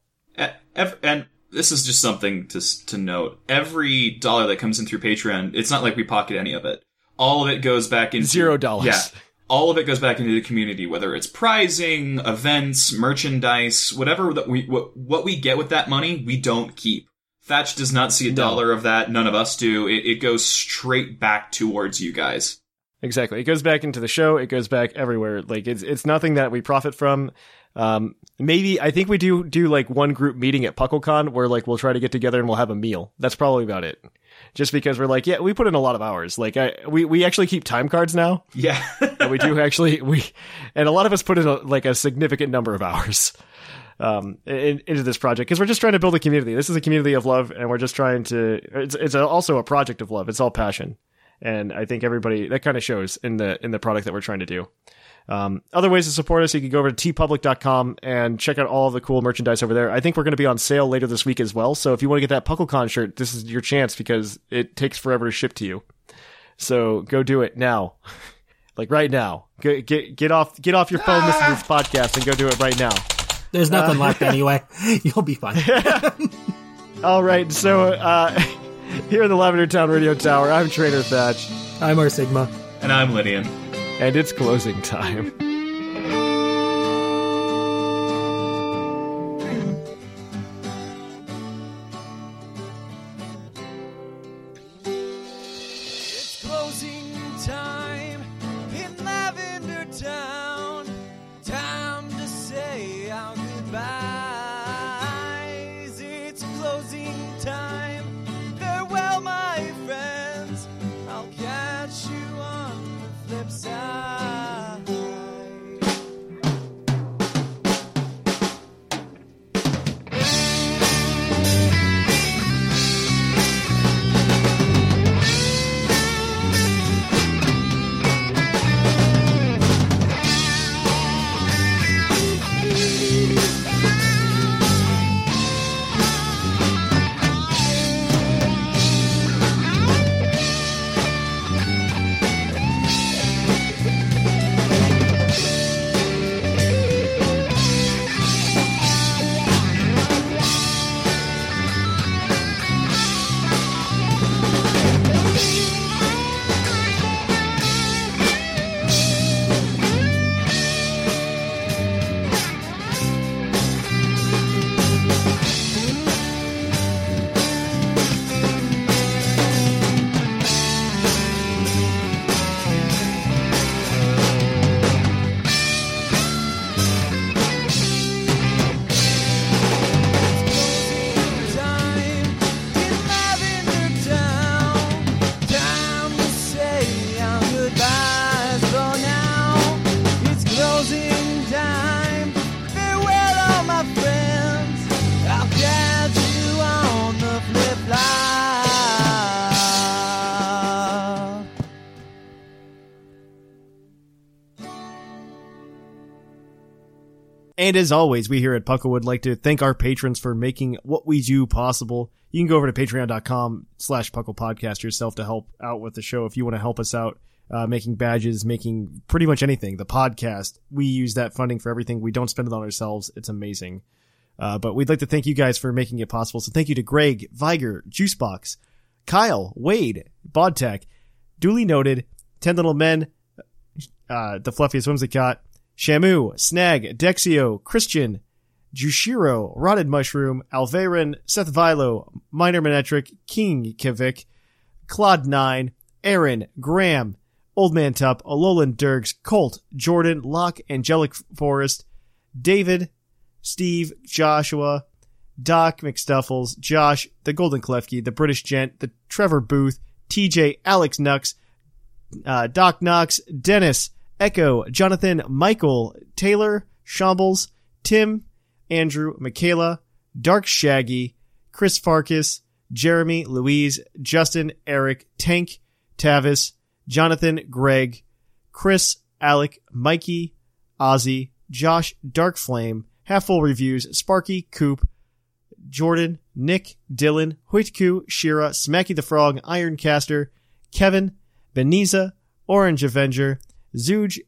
And this is just something to to note. Every dollar that comes in through Patreon, it's not like we pocket any of it. All of it goes back into Zero dollars. Yeah, all of it goes back into the community, whether it's prizing, events, merchandise, whatever that we what, what we get with that money, we don't keep. Thatch does not see a dollar of that. None of us do. It, it goes straight back towards you guys. Exactly. It goes back into the show. It goes back everywhere. Like it's it's nothing that we profit from. Um, maybe I think we do do like one group meeting at PuckleCon where like we'll try to get together and we'll have a meal. That's probably about it. Just because we're like, yeah, we put in a lot of hours. Like I we we actually keep time cards now. Yeah. And we do actually we and a lot of us put in a, like a significant number of hours um in, into this project because we're just trying to build a community. This is a community of love and we're just trying to it's it's a, also a project of love. It's all passion. And I think everybody that kind of shows in the in the product that we're trying to do. Um, other ways to support us, you can go over to teepublic.com and check out all the cool merchandise over there. I think we're going to be on sale later this week as well. So if you want to get that PuckleCon shirt, this is your chance because it takes forever to ship to you. So go do it now. like right now. Get, get, get off, get off your phone, listen to this podcast and go do it right now. There's nothing Uh, left anyway. You'll be fine. All right. So, uh, here in the Lavender Town Radio Tower, I'm Trainer Thatch I'm our Sigma. And I'm Lydian. And it's closing time. And as always, we here at Puckle would like to thank our patrons for making what we do possible. You can go over to patreon.com slash Puckle Podcast yourself to help out with the show if you want to help us out, uh, making badges, making pretty much anything. The podcast, we use that funding for everything. We don't spend it on ourselves. It's amazing. Uh, but we'd like to thank you guys for making it possible. So thank you to Greg, Viger, Juicebox, Kyle, Wade, Bodtech, duly noted, Ten Little Men, uh, the fluffiest whimsicott, Shamu, Snag, Dexio, Christian, Jushiro, Rotted Mushroom, Alvarin, Seth Vilo, Minor Manectric, King Kivik, Claude 9, Aaron, Graham, Old Man Tup, Alolan Dirks, Colt, Jordan, Locke, Angelic Forest, David, Steve, Joshua, Doc McStuffles, Josh, the Golden Klefki, the British Gent, the Trevor Booth, TJ, Alex Nux, uh, Doc Knox, Dennis, Echo, Jonathan, Michael, Taylor, Shambles, Tim, Andrew, Michaela, Dark Shaggy, Chris Farkas, Jeremy, Louise, Justin, Eric, Tank, Tavis, Jonathan, Greg, Chris, Alec, Mikey, Ozzy, Josh, Dark Flame, Half Full Reviews, Sparky, Coop, Jordan, Nick, Dylan, Hoitku, Shira, Smacky the Frog, Ironcaster, Kevin, Beniza, Orange Avenger, Zuge,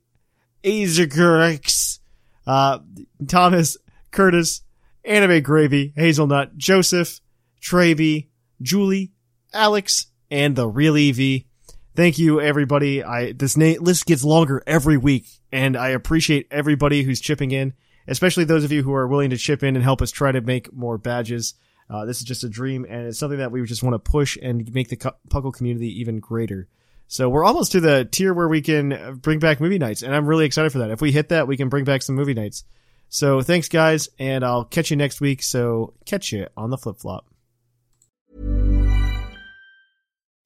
Azagurix, uh, Thomas, Curtis, Anime Gravy, Hazelnut, Joseph, Travy, Julie, Alex, and the real Evie. Thank you, everybody. I this na- list gets longer every week, and I appreciate everybody who's chipping in, especially those of you who are willing to chip in and help us try to make more badges. Uh, this is just a dream, and it's something that we just want to push and make the cu- Puckle community even greater. So we're almost to the tier where we can bring back movie nights, and I'm really excited for that. If we hit that, we can bring back some movie nights. So thanks, guys, and I'll catch you next week. So catch you on the flip flop.